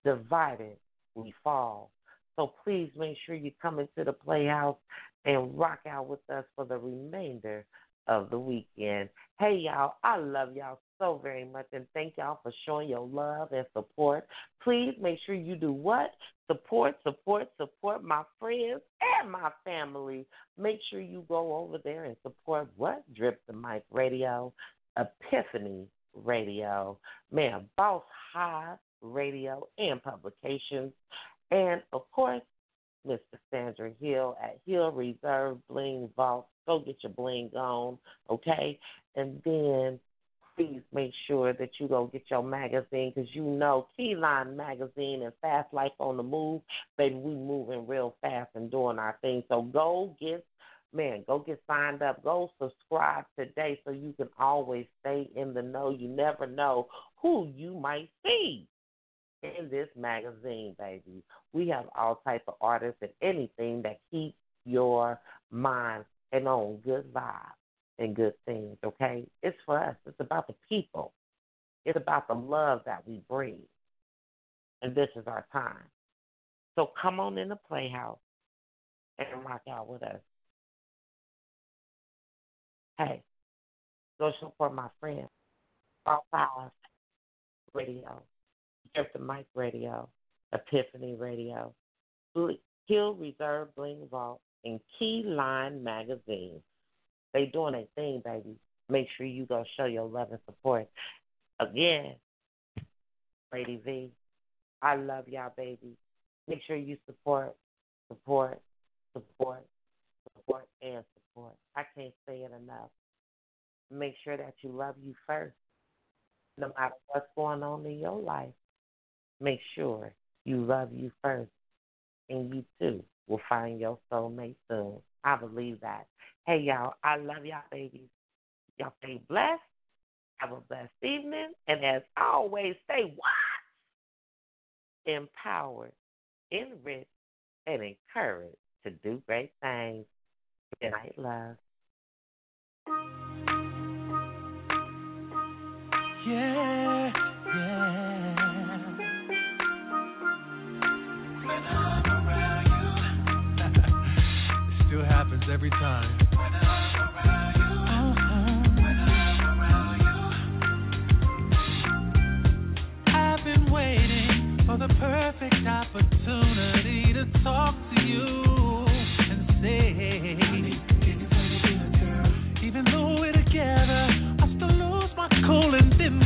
divided we fall. So please make sure you come into the Playhouse and rock out with us for the remainder of the weekend. Hey, y'all, I love y'all so very much and thank y'all for showing your love and support. Please make sure you do what? Support, support, support my friends and my family. Make sure you go over there and support what? Drip the Mic Radio, Epiphany Radio, man, Boss High Radio and Publications, and of course, Mr. Sandra Hill at Hill Reserve Bling Vault. Go get your bling on, okay? And then please make sure that you go get your magazine because you know Keyline Magazine and Fast Life on the Move, baby, we moving real fast and doing our thing. So go get, man, go get signed up. Go subscribe today so you can always stay in the know. You never know who you might see in this magazine, baby. We have all type of artists and anything that keeps your mind and on good vibes and good things, okay? It's for us. It's about the people. It's about the love that we bring. And this is our time. So come on in the playhouse and rock out with us. Hey, go support my friends. All Five Radio, Jeff the Mic Radio, Epiphany Radio, Hill Reserve Bling Vault, and Keyline Magazine. They doing a thing, baby. Make sure you go show your love and support. Again, Lady V, I love y'all, baby. Make sure you support, support, support, support, and support. I can't say it enough. Make sure that you love you first. No matter what's going on in your life, make sure you love you first. And you too will find your soulmate soon. I believe that. Hey, y'all, I love y'all, babies. Y'all stay blessed. Have a blessed evening. And as always, stay wise, empowered, enriched, and encouraged to do great things. Good night, love. Yeah, yeah. Every time. Uh-huh. for the perfect opportunity to talk to you and say, even though we're together, I still lose my cool and then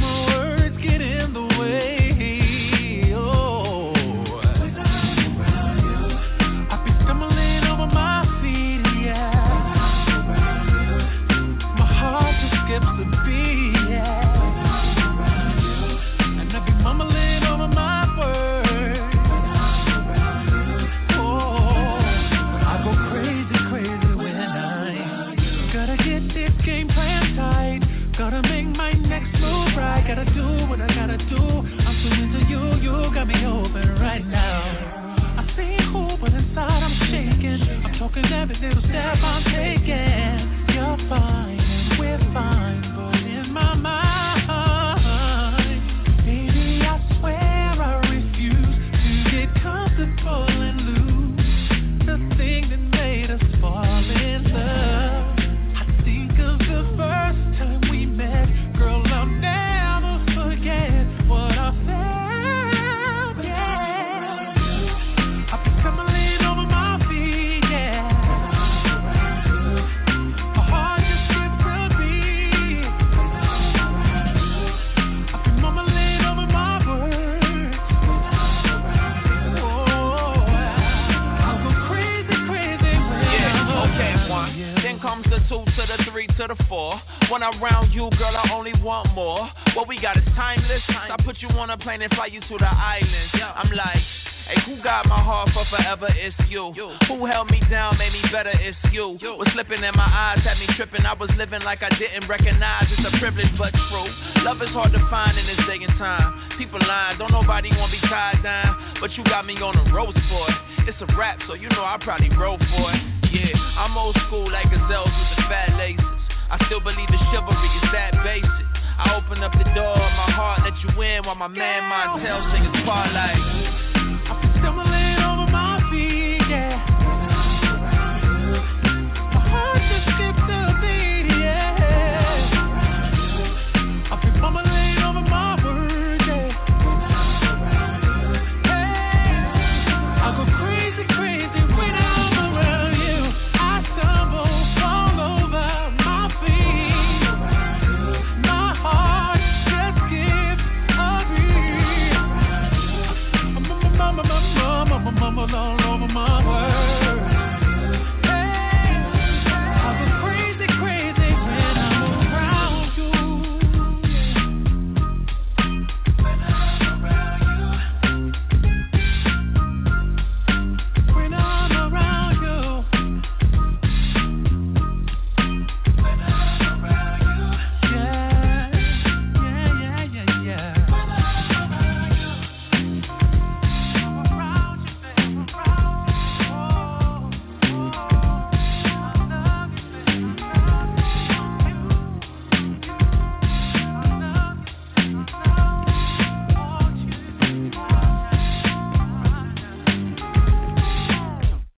like I didn't recognize.